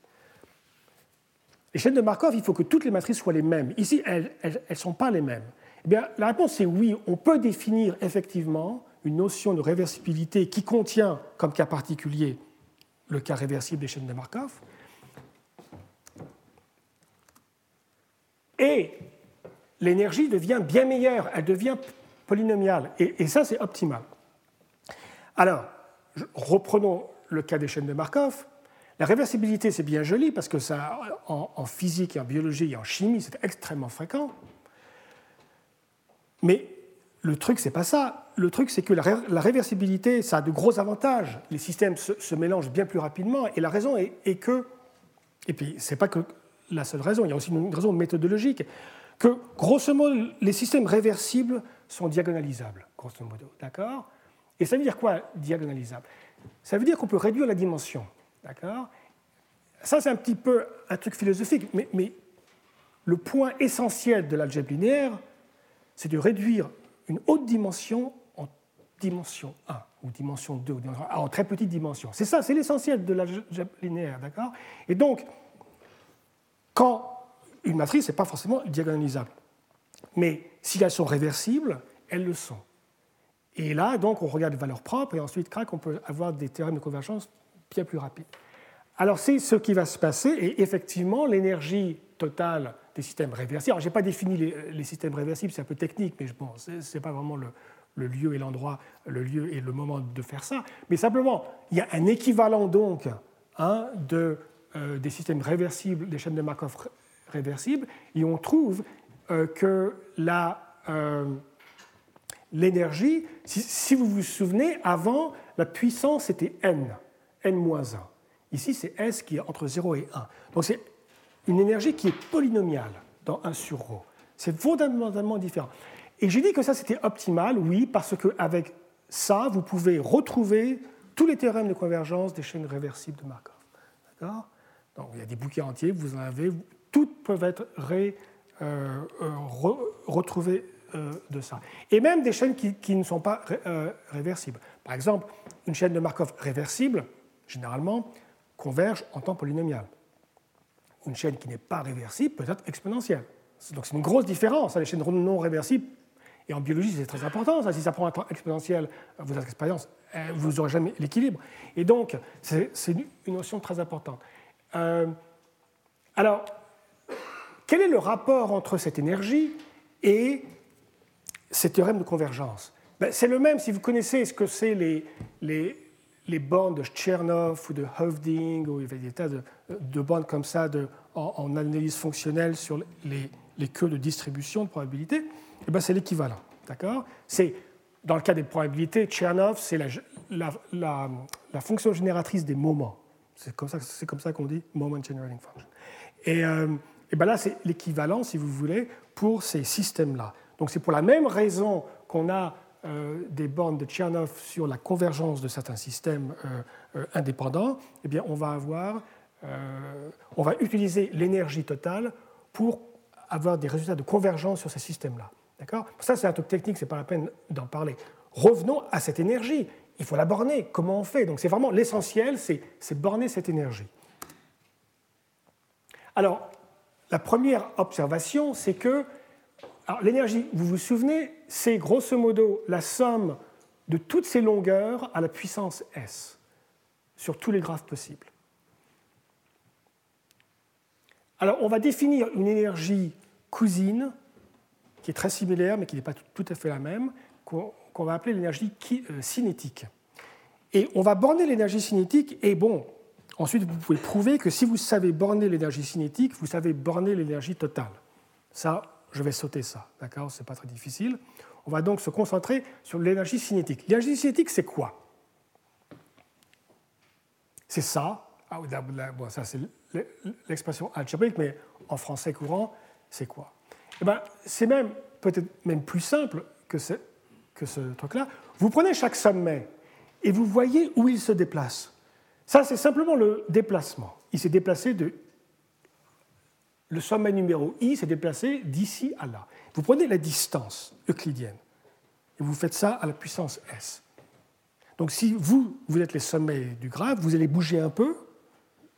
Les chaînes de Markov, il faut que toutes les matrices soient les mêmes. Ici, elles ne sont pas les mêmes. Eh bien, la réponse est oui, on peut définir effectivement une notion de réversibilité qui contient comme cas particulier le cas réversible des chaînes de Markov. Et l'énergie devient bien meilleure, elle devient polynomiale. Et, ça, c'est optimal. Alors, reprenons le cas des chaînes de Markov. La réversibilité, c'est bien joli parce que ça, en, physique en biologie et en chimie, c'est extrêmement fréquent. Mais le truc, c'est pas ça. Le truc, c'est que la, réversibilité, ça a de gros avantages. Les systèmes se, mélangent bien plus rapidement. Et la raison est, que, et puis c'est pas que la seule raison, il y a aussi une raison méthodologique, que grosso modo, les systèmes réversibles sont diagonalisables, grosso modo. D'accord? Et ça veut dire quoi, diagonalisable? Ça veut dire qu'on peut réduire la dimension. D'accord? Ça, c'est un petit peu un truc philosophique, mais, le point essentiel de l'algèbre linéaire, c'est de réduire une haute dimension en dimension 1 ou dimension 2 ou en très petite dimension. C'est ça, c'est l'essentiel de l'algèbre linéaire, d'accord? Et donc, quand une matrice n'est pas forcément diagonalisable, mais si elles sont réversibles, elles le sont. Et là, donc, on regarde les valeurs propres et ensuite, crac, on peut avoir des théorèmes de convergence bien plus rapides. Alors, c'est ce qui va se passer, et effectivement, l'énergie totale des systèmes réversibles. je n'ai pas défini les, systèmes réversibles, c'est un peu technique, mais bon, ce n'est pas vraiment le, lieu et l'endroit, le lieu et le moment de faire ça. Mais simplement, il y a un équivalent donc hein, de, euh, des systèmes réversibles, des chaînes de Markov réversibles, et on trouve euh, que euh, l'énergie, si, si, vous vous souvenez, avant, la puissance était n, n-1. Ici, c'est s qui est entre 0 et 1. Donc c'est une énergie qui est polynomiale dans 1 sur ρ. C'est fondamentalement différent. Et j'ai dit que ça c'était optimal, oui, parce qu'avec ça, vous pouvez retrouver tous les théorèmes de convergence des chaînes réversibles de Markov. D'accord? Donc il y a des bouquets entiers, vous en avez, toutes peuvent être ré, euh, euh, retrouvées euh, de ça. Et même des chaînes qui, ne sont pas réversibles. Par exemple, une chaîne de Markov réversible, généralement, converge en temps polynomial une chaîne qui n'est pas réversible peut être exponentielle. Donc c'est une grosse différence. Hein, les chaînes non réversibles, et en biologie c'est très important, si ça prend un temps exponentiel, vous n'aurez jamais l'équilibre. Et donc c'est une notion très importante. Alors, quel est le rapport entre cette énergie et ces théorèmes de convergence ben, C'est le même si vous connaissez ce que c'est les, les, les bornes de Chernoff ou de Hovding, ou il y a des tas de, de bornes comme ça de, en, analyse fonctionnelle sur les, les, queues de distribution de probabilité, eh ben c'est l'équivalent. D'accord? C'est dans le cas des probabilités, Chernoff, c'est la, la, la, fonction génératrice des moments. C'est comme ça, c'est comme ça qu'on dit moment generating function. Et, euh, et ben là, c'est l'équivalent, si vous voulez, pour ces systèmes-là. Donc c'est pour la même raison qu'on a euh, des bornes de Tchernoff sur la convergence de certains systèmes indépendants, eh bien, on va avoir, on va utiliser l'énergie totale pour avoir des résultats de convergence sur ces systèmes-là. D'accord? Ça, c'est un truc technique, c'est pas la peine d'en parler. Revenons à cette énergie. Il faut la borner. Comment on fait? Donc, c'est vraiment l'essentiel, c'est borner cette énergie. Alors, la première observation, c'est que l'énergie, vous vous souvenez, c'est grosso modo la somme de toutes ces longueurs à la puissance s sur tous les graphes possibles. Alors, on va définir une énergie cousine qui est très similaire, mais qui n'est pas tout à fait la même, qu'on va appeler l'énergie euh, cinétique. Et on va borner l'énergie cinétique, et bon, ensuite vous pouvez prouver que si vous savez borner l'énergie cinétique, vous savez borner l'énergie totale. Ça, je vais sauter ça, d'accord? C'est pas très difficile. On va donc se concentrer sur l'énergie cinétique. L'énergie cinétique, c'est quoi? C'est ça. Ah, bon, ça, c'est l'expression algébrique, mais en français courant, c'est quoi? Eh ben, C'est même peut-être même plus simple que ce, que ce truc-là. Vous prenez chaque sommet et vous voyez où il se déplace. Ça, c'est simplement le déplacement. Il s'est déplacé de. Le sommet numéro i s'est déplacé d'ici à là. Vous prenez la distance euclidienne et vous faites ça à la puissance s. Donc si vous, vous êtes les sommets du graphe, vous allez bouger un peu,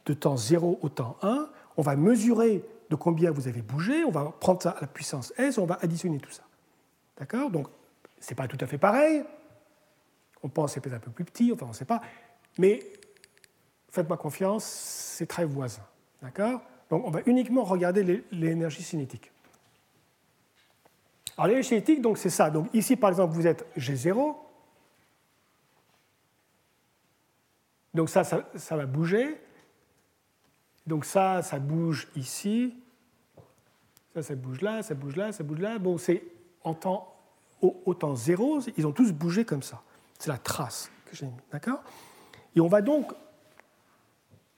de temps 0 au temps 1, on va mesurer de combien vous avez bougé, on va prendre ça à la puissance s, on va additionner tout ça. D'accord? Donc, ce n'est pas tout à fait pareil. On pense que c'est peut-être un peu plus petit, enfin on ne sait pas. Mais faites-moi confiance, c'est très voisin. D'accord? Donc, on va uniquement regarder l'énergie cinétique. Alors, l'énergie cinétique, donc c'est ça. Donc, ici, par exemple, vous êtes G0. Donc, ça, ça va bouger. Donc ça, ça bouge ici, ça, ça bouge là, ça bouge là, ça bouge là. Bon, c'est en au, temps zéro, ils ont tous bougé comme ça. C'est la trace que j'ai mis, d'accord? Et on va donc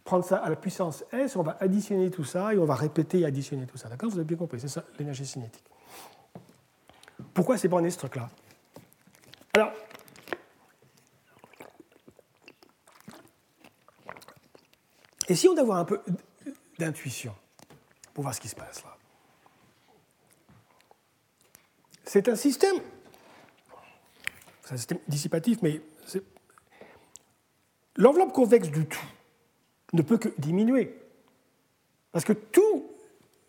prendre ça à la puissance S, on va additionner tout ça et on va répéter et additionner tout ça, d'accord Vous avez bien compris, c'est ça l'énergie cinétique. Pourquoi c'est borné ce truc-là? Alors, Essayons d'avoir un peu d'intuition pour voir ce qui se passe là. C'est un système, c'est un système dissipatif, mais l'enveloppe convexe du tout ne peut que diminuer. Parce que tout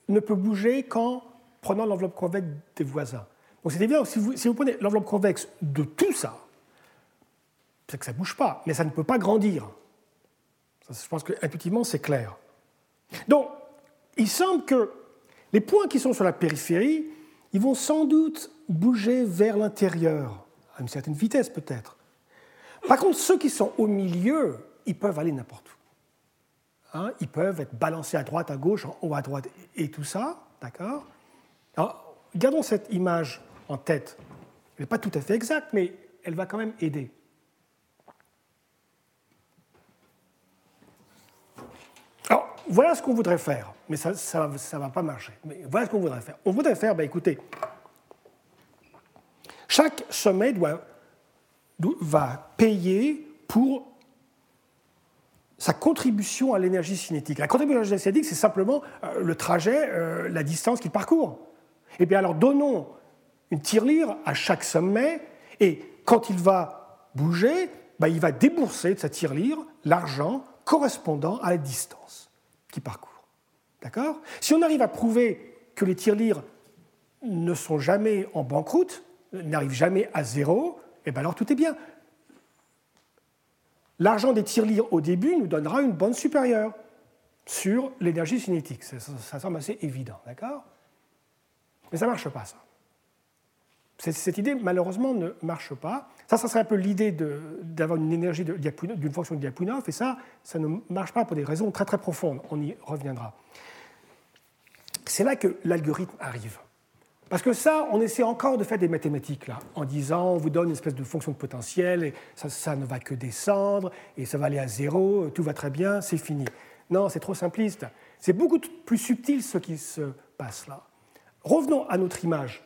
ne peut bouger qu'en prenant l'enveloppe convexe des voisins. Donc c'est évident, si vous, vous prenez l'enveloppe convexe de tout ça, c'est que ça ne bouge pas, mais ça ne peut pas grandir je pense qu'intuitivement, c'est clair. Donc, il semble que les points qui sont sur la périphérie, ils vont sans doute bouger vers l'intérieur, à une certaine vitesse peut-être. Par contre, ceux qui sont au milieu, ils peuvent aller n'importe où. Hein, ils peuvent être balancés à droite, à gauche, en haut, à droite, et tout ça, d'accord? Alors, gardons cette image en tête. Elle n'est pas tout à fait exacte, mais elle va quand même aider. voilà ce qu'on voudrait faire, mais ça ne va pas marcher. Mais voilà ce qu'on voudrait faire. On voudrait faire, ben, écoutez, chaque sommet va payer pour sa contribution à l'énergie cinétique. La contribution à l'énergie cinétique, c'est simplement euh, le trajet, euh, la distance qu'il parcourt. Eh bien alors donnons une tirelire à chaque sommet, et quand il va bouger, ben, il va débourser de sa tirelire l'argent correspondant à la distance qui parcourt. D'accord? Si on arrive à prouver que les tirelires ne sont jamais en banqueroute, n'arrivent jamais à zéro, eh bien alors tout est bien. L'argent des tirelires au début nous donnera une bande supérieure sur l'énergie cinétique. Ça, semble assez évident, d'accord? Mais ça ne marche pas, ça. Cette idée, malheureusement, ne marche pas. Ça, ça serait un peu l'idée d'avoir une énergie d'une fonction de Lyapunov, et ça, ça ne marche pas pour des raisons très très profondes. On y reviendra. C'est là que l'algorithme arrive. Parce que ça, on essaie encore de faire des mathématiques, là, en disant, on vous donne une espèce de fonction de potentiel, et ça, ne va que descendre, et ça va aller à zéro, tout va très bien, c'est fini. Non, c'est trop simpliste. C'est beaucoup plus subtil ce qui se passe là. Revenons à notre image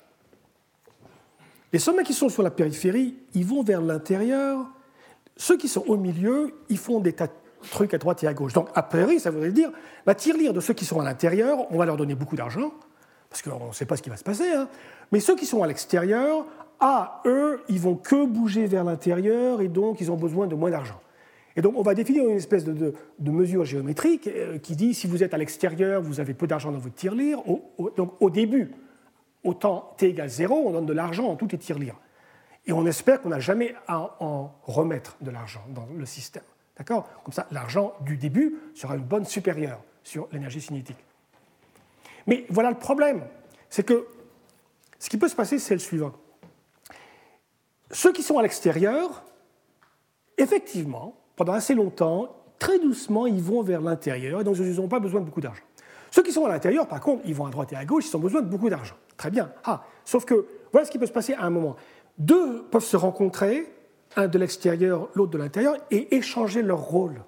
Les sommets qui sont sur la périphérie, ils vont vers l'intérieur. Ceux qui sont au milieu, ils font des tas de trucs à droite et à gauche. Donc, a priori, ça voudrait dire la tirelire de ceux qui sont à l'intérieur, on va leur donner beaucoup d'argent, parce qu'on ne sait pas ce qui va se passer. Hein. Mais ceux qui sont à l'extérieur, ah, eux, ils vont que bouger vers l'intérieur et donc ils ont besoin de moins d'argent. Et donc on va définir une espèce de, mesure géométrique euh, qui dit si vous êtes à l'extérieur, vous avez peu d'argent dans votre tirelire. donc au début, au temps t égale 0, on donne de l'argent en toutes les tirelires. Et on espère qu'on n'a jamais à en remettre de l'argent dans le système. D'accord? Comme ça, l'argent du début sera une bonne supérieure sur l'énergie cinétique. Mais voilà le problème, c'est que ce qui peut se passer, c'est le suivant. Ceux qui sont à l'extérieur, effectivement, pendant assez longtemps, très doucement, ils vont vers l'intérieur, et donc ils n'ont pas besoin de beaucoup d'argent. Ceux qui sont à l'intérieur, par contre, ils vont à droite et à gauche, ils ont besoin de beaucoup d'argent. Très bien. Ah, sauf que voilà ce qui peut se passer à un moment. Deux peuvent se rencontrer, un de l'extérieur, l'autre de l'intérieur, et échanger leur rôle.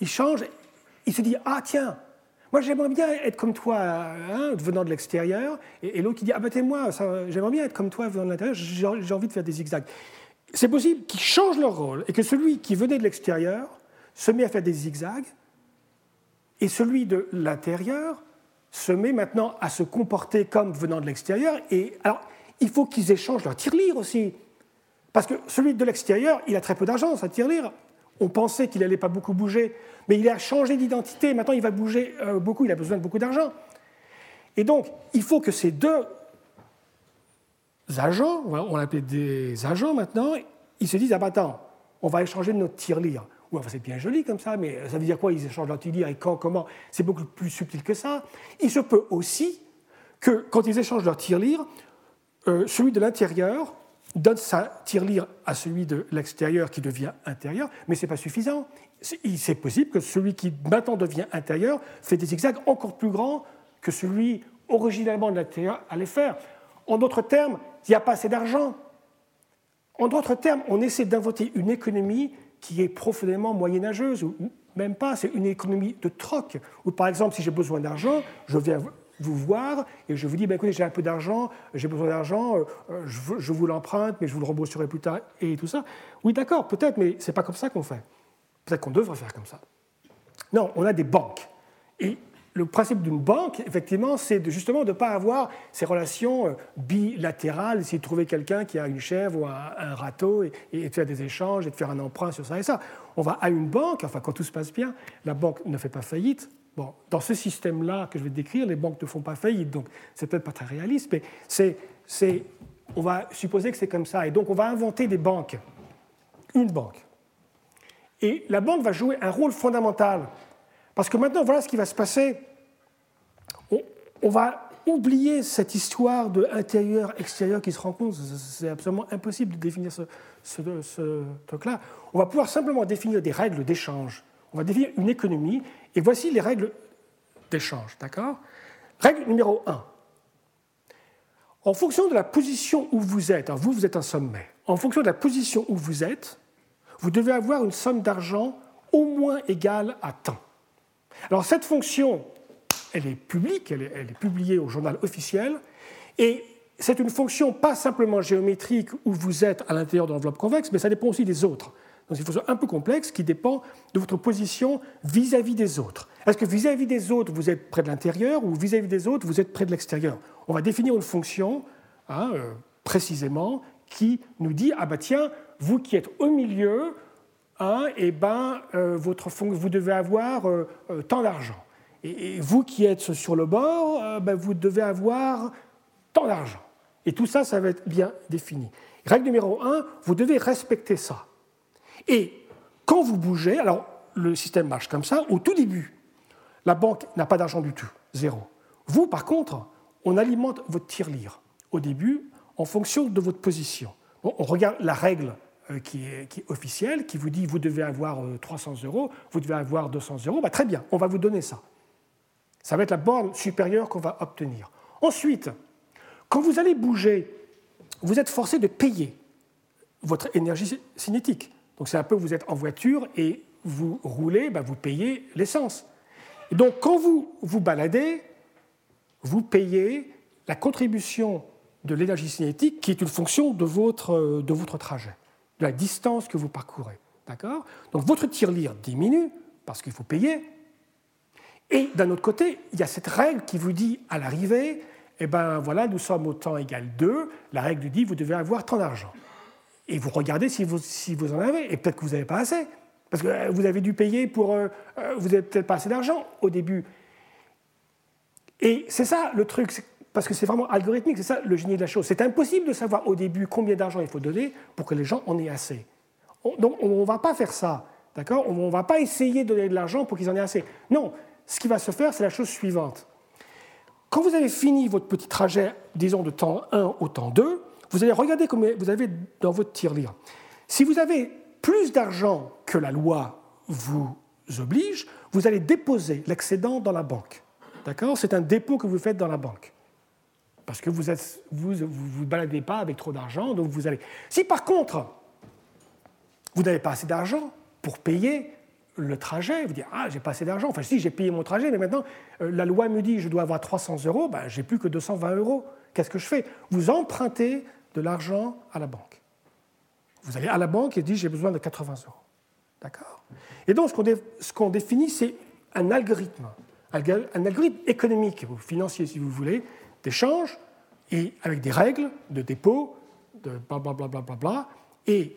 Ils changent, ils se disent Ah, tiens, moi, j'aimerais bien être comme toi, hein, venant de l'extérieur. Et, l'autre qui dit Ah, ben, t'es moi, j'aimerais bien être comme toi, venant de l'intérieur, j'ai envie de faire des zigzags. C'est possible qu'ils changent leur rôle et que celui qui venait de l'extérieur se met à faire des zigzags et celui de l'intérieur se met maintenant à se comporter comme venant de l'extérieur. Et alors, il faut qu'ils échangent leur tirelire aussi. Parce que celui de l'extérieur, il a très peu d'argent, sa tirelire. On pensait qu'il n'allait pas beaucoup bouger, mais il a changé d'identité. Maintenant, il va bouger euh, beaucoup, il a besoin de beaucoup d'argent. Et donc, il faut que ces deux agents, on l'appelle des agents maintenant, ils se disent Ah, bah attends, on va échanger notre tirelire. Ouais, c'est bien joli comme ça, mais ça veut dire quoi Ils échangent leur tirelire et quand, comment? C'est beaucoup plus subtil que ça. Il se peut aussi que, quand ils échangent leur tirelire, euh, celui de l'intérieur donne sa tirelire à celui de l'extérieur qui devient intérieur, mais ce n'est pas suffisant. C'est possible que celui qui maintenant devient intérieur fait des zigzags encore plus grands que celui originalement de l'intérieur allait faire. En d'autres termes, il n'y a pas assez d'argent. En d'autres termes, on essaie d'inventer une économie qui est profondément moyenâgeuse, ou même pas, c'est une économie de troc, où par exemple, si j'ai besoin d'argent, je viens vous voir et je vous dis, ben, écoutez, j'ai un peu d'argent, j'ai besoin d'argent, euh, euh, je, vous l'emprunte, mais je vous le rembourserai plus tard et tout ça. Oui, d'accord, peut-être, mais ce n'est pas comme ça qu'on fait. Peut-être qu'on devrait faire comme ça. Non, on a des banques. Et le principe d'une banque, effectivement, c'est justement de ne pas avoir ces relations euh, bilatérales, essayer de trouver quelqu'un qui a une chèvre ou un, râteau et, et, de faire des échanges et de faire un emprunt sur ça et ça. On va à une banque, enfin quand tout se passe bien, la banque ne fait pas faillite, Bon, dans ce système-là que je vais décrire, les banques ne font pas faillite, donc c'est peut-être pas très réaliste, mais c'est, on va supposer que c'est comme ça. Et donc on va inventer des banques, une banque. Et la banque va jouer un rôle fondamental. Parce que maintenant, voilà ce qui va se passer. On, va oublier cette histoire de intérieur-extérieur qui se rencontre. C'est absolument impossible de définir ce truc-là. On va pouvoir simplement définir des règles d'échange. On va définir une économie et voici les règles d'échange, d'accord? Règle numéro 1. En fonction de la position où vous êtes, vous, vous êtes un sommet, en fonction de la position où vous êtes, vous devez avoir une somme d'argent au moins égale à temps. Alors cette fonction, elle est publique, elle est, elle est publiée au journal officiel, et c'est une fonction pas simplement géométrique où vous êtes à l'intérieur de l'enveloppe convexe, mais ça dépend aussi des autres. C'est une fonction un peu complexe qui dépend de votre position vis-à-vis des autres. Est-ce que vis-à-vis des autres, vous êtes près de l'intérieur ou vis-à-vis des autres, vous êtes près de l'extérieur? On va définir une fonction hein, euh, précisément qui nous dit, ah bah tiens, vous qui êtes au milieu, hein, eh ben, euh, votre vous devez avoir euh, tant d'argent. Et, vous qui êtes sur le bord, ben, vous devez avoir tant d'argent. Et tout ça, ça va être bien défini. Règle numéro un, vous devez respecter ça. Et quand vous bougez, alors le système marche comme ça, au tout début, la banque n'a pas d'argent du tout, zéro. Vous, par contre, on alimente votre tirelire au début en fonction de votre position. on regarde la règle euh, qui, est, officielle, qui vous dit vous devez avoir 300 euh, euros, vous devez avoir 200 euros. Bah, très bien, on va vous donner ça. Ça va être la borne supérieure qu'on va obtenir. Ensuite, quand vous allez bouger, vous êtes forcé de payer votre énergie cinétique. Donc c'est un peu, vous êtes en voiture et vous roulez, ben, vous payez l'essence. Donc quand vous vous baladez, vous payez la contribution de l'énergie cinétique qui est une fonction de votre, votre trajet, de la distance que vous parcourez. D'accord? Donc votre tirelire diminue parce qu'il faut payer. Et d'un autre côté, il y a cette règle qui vous dit à l'arrivée, eh ben voilà, nous sommes au temps égal 2, la règle dit vous devez avoir tant d'argent. Et vous regardez si vous, en avez, et peut-être que vous n'avez pas assez. Parce que euh, vous avez dû payer pour... Euh, euh, vous n'avez peut-être pas assez d'argent au début. Et c'est ça le truc, parce que c'est vraiment algorithmique, c'est ça le génie de la chose. C'est impossible de savoir au début combien d'argent il faut donner pour que les gens en aient assez. donc on ne va pas faire ça, d'accord? On ne va pas essayer de donner de l'argent pour qu'ils en aient assez. Non, ce qui va se faire, c'est la chose suivante. Quand vous avez fini votre petit trajet, disons de temps 1 au temps 2, vous allez regarder combien vous avez dans votre tirelire. Si vous avez plus d'argent que la loi vous oblige, vous allez déposer l'excédent dans la banque. D'accord? C'est un dépôt que vous faites dans la banque. Parce que vous ne vous, vous, baladez pas avec trop d'argent, donc vous allez. Si par contre, vous n'avez pas assez d'argent pour payer le trajet, vous dites Ah, j'ai pas assez d'argent. Enfin, si, j'ai payé mon trajet, mais maintenant, euh, la loi me dit je dois avoir 300 euros, ben, j'ai plus que 220 euros. Qu'est-ce que je fais? Vous empruntez de l'argent à la banque. Vous allez à la banque et dites j'ai besoin de 80 euros. D'accord? Et donc, ce qu'on définit, c'est un algorithme un algorithme économique ou financier, si vous voulez, d'échange et avec des règles de dépôt, de blablabla. Bla bla bla et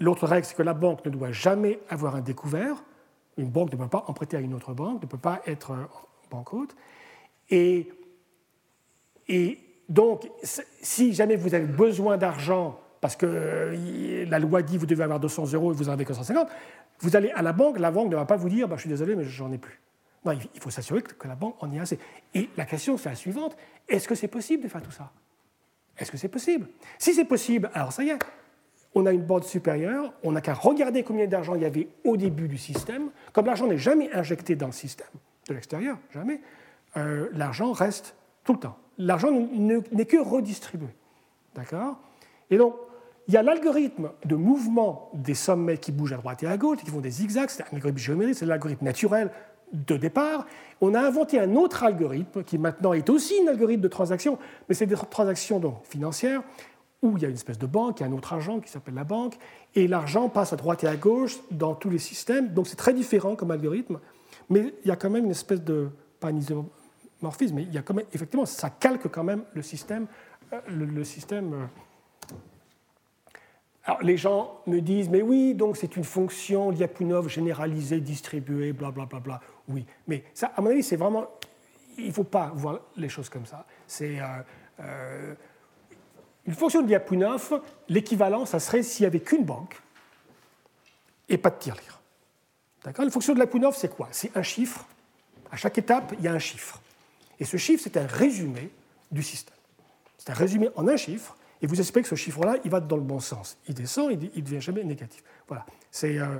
l'autre règle, c'est que la banque ne doit jamais avoir un découvert. Une banque ne peut pas emprunter à une autre banque, ne peut pas être banqueroute. Et, et donc, si jamais vous avez besoin d'argent, parce que euh, la loi dit que vous devez avoir 200 euros et vous n'en avez que 150, vous allez à la banque, la banque ne va pas vous dire bah, Je suis désolé, mais j'en ai plus il faut s'assurer que la banque en ait assez. Et la question, c'est la suivante est-ce que c'est possible de faire tout ça? Est-ce que c'est possible? Si c'est possible, alors ça y est, on a une bande supérieure, on n'a qu'à regarder combien d'argent il y avait au début du système. Comme l'argent n'est jamais injecté dans le système de l'extérieur, jamais, euh, l'argent reste tout le temps. L'argent n'est que redistribué. D'accord? Et donc, il y a l'algorithme de mouvement des sommets qui bougent à droite et à gauche, qui font des zigzags, c'est un algorithme géométrique, c'est l'algorithme naturel de départ, on a inventé un autre algorithme qui maintenant est aussi un algorithme de transaction, mais c'est des transactions donc, financières où il y a une espèce de banque, il y a un autre agent qui s'appelle la banque, et l'argent passe à droite et à gauche dans tous les systèmes. Donc c'est très différent comme algorithme, mais il y a quand même une espèce de, pas isomorphisme, mais il y a quand même, effectivement, ça calque quand même le système, euh, euh, alors, les gens me disent, mais oui, donc c'est une fonction Lyapunov généralisée, distribuée, blablabla. Bla, bla, bla. Oui, mais ça, à mon avis, c'est vraiment. Il ne faut pas voir les choses comme ça. C'est. Euh, une fonction de Lyapunov, l'équivalent, ça serait s'il n'y avait qu'une banque et pas de tirelire. D'accord? Une fonction de Lyapunov, c'est quoi? C'est un chiffre. À chaque étape, il y a un chiffre. Et ce chiffre, c'est un résumé du système. C'est un résumé en un chiffre et vous espérez que ce chiffre-là, il va dans le bon sens. Il descend, il ne devient jamais négatif. Voilà. Euh,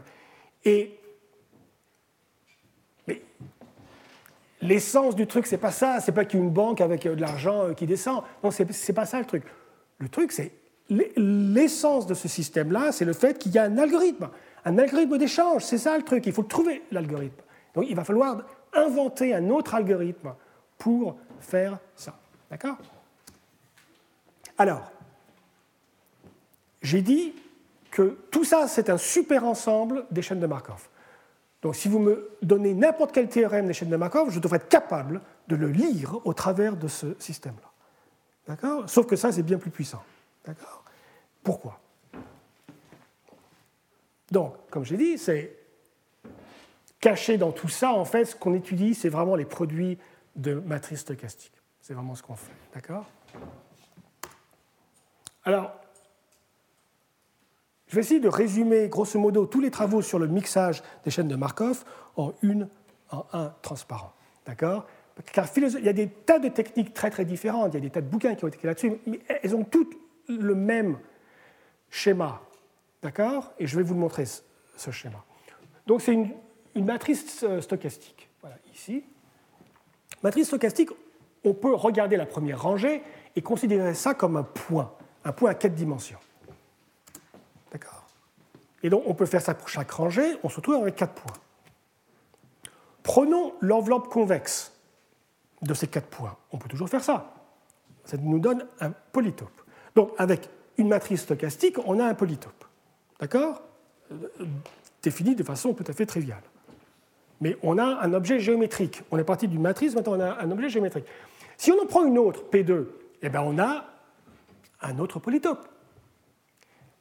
et mais l'essence du truc, c'est pas ça. C'est pas qu'une banque avec euh, de l'argent euh, qui descend. Non, c'est, c'est pas ça le truc. Le truc, c'est l'essence de ce système-là, c'est le fait qu'il y a un algorithme, un algorithme d'échange. C'est ça le truc. Il faut trouver l'algorithme. Donc, il va falloir inventer un autre algorithme pour faire ça. D'accord? Alors, j'ai dit que tout ça, c'est un super ensemble des chaînes de Markov. Donc si vous me donnez n'importe quel théorème des chaînes de Markov, je devrais être capable de le lire au travers de ce système-là. D'accord? Sauf que ça, c'est bien plus puissant. D'accord? Pourquoi? Donc, comme j'ai dit, c'est caché dans tout ça, en fait, ce qu'on étudie, c'est vraiment les produits de matrices stochastiques. C'est vraiment ce qu'on fait. D'accord? Alors, je vais essayer de résumer grosso modo tous les travaux sur le mixage des chaînes de Markov en une, en un transparent. D'accord? Car il y a des tas de techniques très très différentes, il y a des tas de bouquins qui ont été là-dessus, mais elles ont toutes le même schéma. D'accord? Et je vais vous le montrer, ce schéma. Donc c'est une, une, matrice euh, stochastique. Voilà, ici. Matrice stochastique, on peut regarder la première rangée et considérer ça comme un point, un point à quatre dimensions. Et donc on peut faire ça pour chaque rangée, on se retrouve avec quatre points. Prenons l'enveloppe convexe de ces quatre points. On peut toujours faire ça. Ça nous donne un polytope. Donc avec une matrice stochastique, on a un polytope. D'accord? Défini de façon tout à fait triviale. Mais on a un objet géométrique. On est parti d'une matrice, maintenant on a un objet géométrique. Si on en prend une autre, P2, eh bien on a un autre polytope.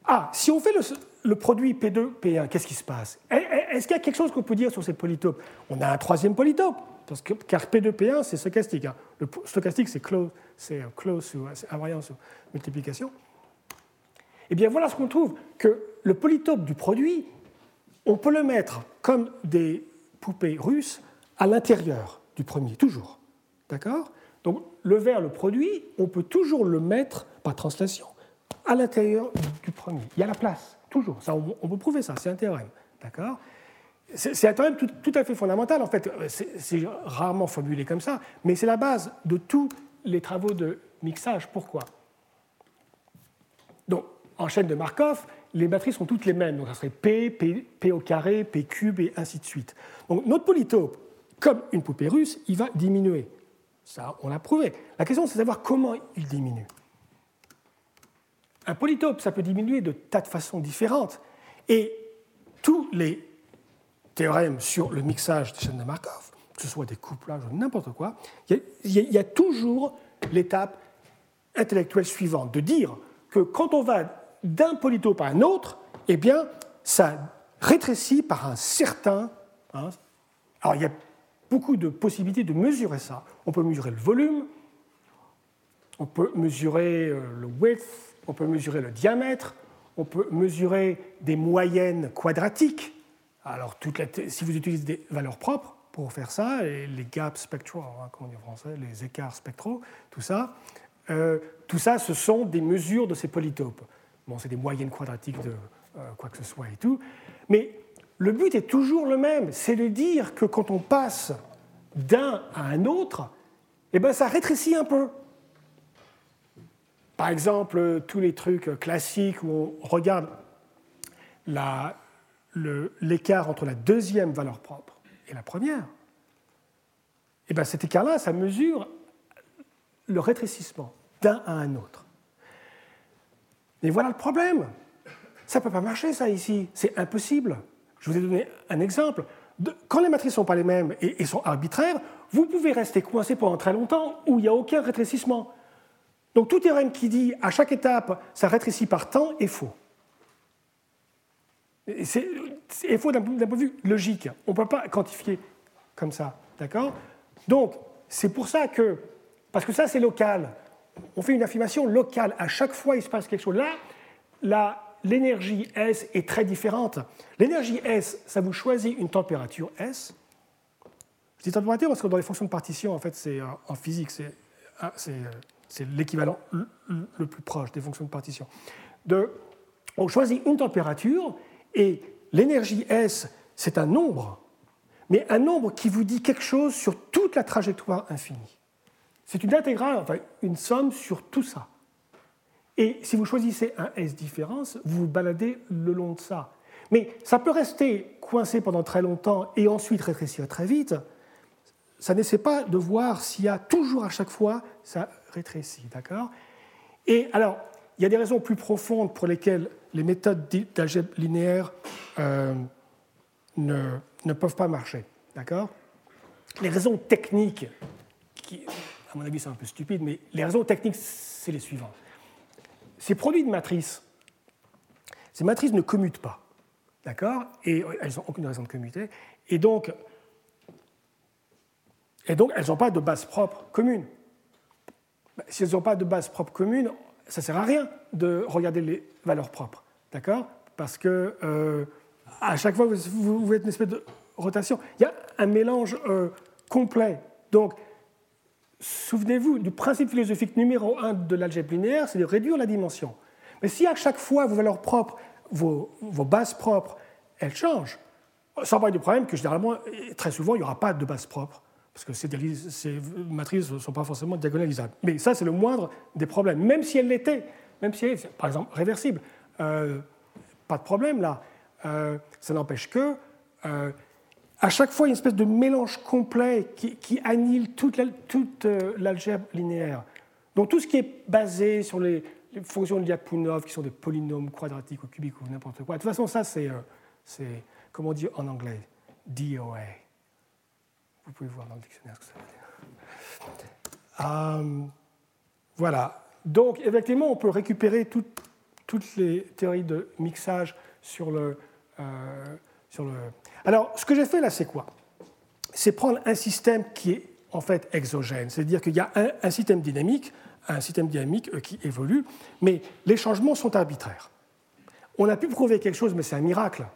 Ah, si on fait le, produit P2, P1, qu'est-ce qui se passe? Est-ce qu'il y a quelque chose qu'on peut dire sur cette polytope On a un troisième polytope, parce que, car P2, P1, c'est stochastique. Hein. Le stochastique, c'est close, c'est euh, close c'est invariant sur multiplication. Eh bien, voilà ce qu'on trouve, que le polytope du produit, on peut le mettre comme des poupées russes à l'intérieur du premier, toujours. D'accord? Donc, le vert, le produit, on peut toujours le mettre, par translation, à l'intérieur du premier. Il y a la place, toujours. Ça, on, peut prouver ça, c'est un théorème. D'accord? C'est un théorème tout, à fait fondamental, en fait. C'est rarement formulé comme ça, mais c'est la base de tous les travaux de mixage. Pourquoi? Donc, en chaîne de Markov, les matrices sont toutes les mêmes. Donc, ça serait P, P, P au carré, P cube, et ainsi de suite. Donc, notre polytope, comme une poupée russe, il va diminuer. Ça, on l'a prouvé. La question, c'est de savoir comment il diminue. Un polytope, ça peut diminuer de tas de façons différentes. Et tous les théorèmes sur le mixage des chaînes de Markov, que ce soit des couplages ou n'importe quoi, il y, a toujours l'étape intellectuelle suivante, de dire que quand on va d'un polytope à un autre, eh bien, ça rétrécit par un certain... Hein, alors, il y a beaucoup de possibilités de mesurer ça. On peut mesurer le volume, on peut mesurer euh, le width, on peut mesurer le diamètre, on peut mesurer des moyennes quadratiques. Alors, si vous utilisez des valeurs propres pour faire ça, les gaps spectraux, hein, comme on en français, les écarts spectraux, tout ça, euh, tout ça, ce sont des mesures de ces polytopes. Bon, c'est des moyennes quadratiques de euh, quoi que ce soit et tout. Mais le but est toujours le même, c'est de dire que quand on passe d'un à un autre, eh ben, ça rétrécit un peu. Par exemple, tous les trucs classiques où on regarde l'écart entre la deuxième valeur propre et la première, eh ben, cet écart-là, ça mesure le rétrécissement d'un à un autre. Mais voilà le problème. Ça ne peut pas marcher, ça, ici. C'est impossible. Je vous ai donné un exemple. Quand les matrices ne sont pas les mêmes et, sont arbitraires, vous pouvez rester coincé pendant très longtemps où il n'y a aucun rétrécissement. Donc tout théorème qui dit à chaque étape ça rétrécit par temps est faux. C'est faux d'un point de vue logique. On ne peut pas quantifier comme ça. D'accord? Donc c'est pour ça que, parce que ça c'est local, on fait une affirmation locale. À chaque fois il se passe quelque chose. Là, l'énergie S est très différente. L'énergie S, ça vous choisit une température S. Je dis température parce que dans les fonctions de partition, en fait, c'est euh, en physique, ah, c'est l'équivalent le plus proche des fonctions de partition. On choisit une température et l'énergie S, c'est un nombre, mais un nombre qui vous dit quelque chose sur toute la trajectoire infinie. C'est une intégrale, enfin une somme sur tout ça. Et si vous choisissez un S différence, vous vous baladez le long de ça. Mais ça peut rester coincé pendant très longtemps et ensuite rétrécir très vite. Ça n'essaie pas de voir s'il y a toujours à chaque fois ça rétrécit, d'accord? Et alors, il y a des raisons plus profondes pour lesquelles les méthodes d'algèbre linéaire euh, ne, ne, peuvent pas marcher, d'accord? Les raisons techniques, qui, à mon avis, sont un peu stupides, mais les raisons techniques, c'est les suivantes ces produits de matrices, ces matrices ne commutent pas. D'accord? Et elles n'ont aucune raison de commuter. Et donc, et donc elles n'ont pas de base propre commune. Bah, si elles n'ont pas de base propre commune, ça ne sert à rien de regarder les valeurs propres. D'accord? Parce que euh, à chaque fois, vous, vous, êtes une espèce de rotation. Il y a un mélange euh, complet. Donc, Souvenez-vous du principe philosophique numéro un de l'algèbre linéaire, c'est de réduire la dimension. Mais si à chaque fois vos valeurs propres, vos, bases propres, elles changent, va être du problème que généralement, très souvent, il n'y aura pas de base propre, parce que ces, matrices ne sont pas forcément diagonalisables. Mais ça, c'est le moindre des problèmes, même si elles l'étaient, même si elles par exemple, réversibles. Euh, pas de problème là. Euh, ça n'empêche que euh, à chaque fois une espèce de mélange complet qui, annule toute euh, l'algèbre linéaire. Donc tout ce qui est basé sur les, fonctions de Lyapunov, qui sont des polynômes quadratiques ou cubiques ou n'importe quoi, de toute façon, ça, c'est, c'est comment on dit en anglais? DOA. Vous pouvez voir dans le dictionnaire ce que ça veut dire. Euh, voilà. Donc, effectivement, on peut récupérer toutes les théories de mixage sur le, euh, sur le. Alors, ce que j'ai fait là, c'est quoi? C'est prendre un système qui est en fait exogène, c'est-à-dire qu'il y a un, système dynamique, un système dynamique euh, qui évolue, mais les changements sont arbitraires. On a pu prouver quelque chose, mais c'est un miracle.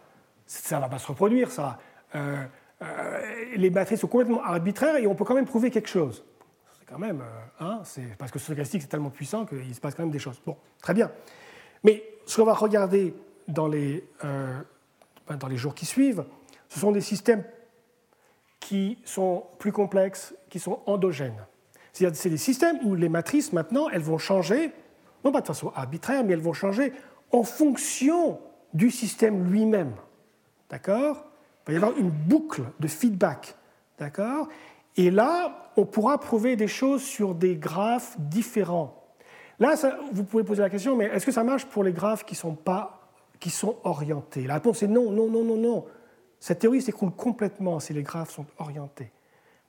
Ça ne va pas se reproduire, ça. Euh, les matrices sont complètement arbitraires et on peut quand même prouver quelque chose. C'est quand même, euh, hein, c'est parce que ce stochastique c'est tellement puissant qu'il se passe quand même des choses. Bon, très bien. Mais ce qu'on va regarder dans les, euh, ben, dans les jours qui suivent, ce sont des systèmes qui sont plus complexes, qui sont endogènes. C'est-à-dire c'est des systèmes où les matrices, maintenant, elles vont changer, non pas de façon arbitraire, mais elles vont changer en fonction du système lui-même. D'accord? Il va y avoir une boucle de feedback. D'accord? Et là, on pourra prouver des choses sur des graphes différents. Là, vous pouvez poser la question, mais est-ce que ça marche pour les graphes qui sont, pas, qui sont orientés? La réponse est non, non, non, non, non. Cette théorie s'écroule complètement si les graphes sont orientés.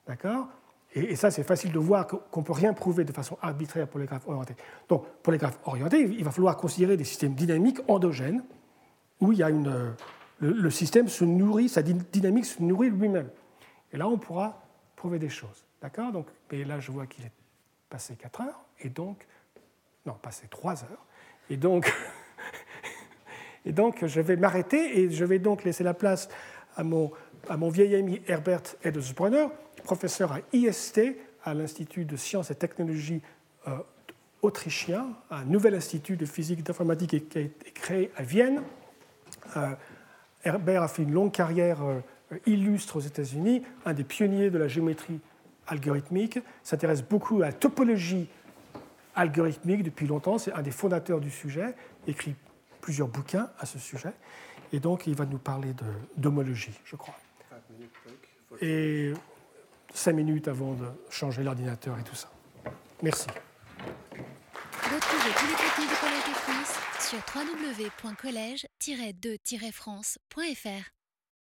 D'accord? Et, ça, c'est facile de voir qu'on ne peut rien prouver de façon arbitraire pour les graphes orientés. Donc, pour les graphes orientés, il va falloir considérer des systèmes dynamiques endogènes où il y a une, le, système se nourrit, sa dynamique se nourrit lui-même. Et là, on pourra prouver des choses. D'accord? Et là, je vois qu'il est passé 4 heures, et donc, non, passé 3 heures. Et donc, et donc je vais m'arrêter et je vais donc laisser la place à mon, vieil ami Herbert Edelsbrunner, professeur à IST, à l'Institut de sciences et technologies euh, autrichien, un nouvel institut de physique d'informatique qui a été créé à Vienne. Euh, Herbert a fait une longue carrière euh, illustre aux États-Unis, un des pionniers de la géométrie algorithmique, s'intéresse beaucoup à la topologie algorithmique depuis longtemps, c'est un des fondateurs du sujet, écrit plusieurs bouquins à ce sujet, et donc il va nous parler d'homologie, je crois. Et cinq minutes avant de changer l'ordinateur et tout ça. Merci. Retrouvez tous les contenus du Collège de France sur www.colège-2-france.fr.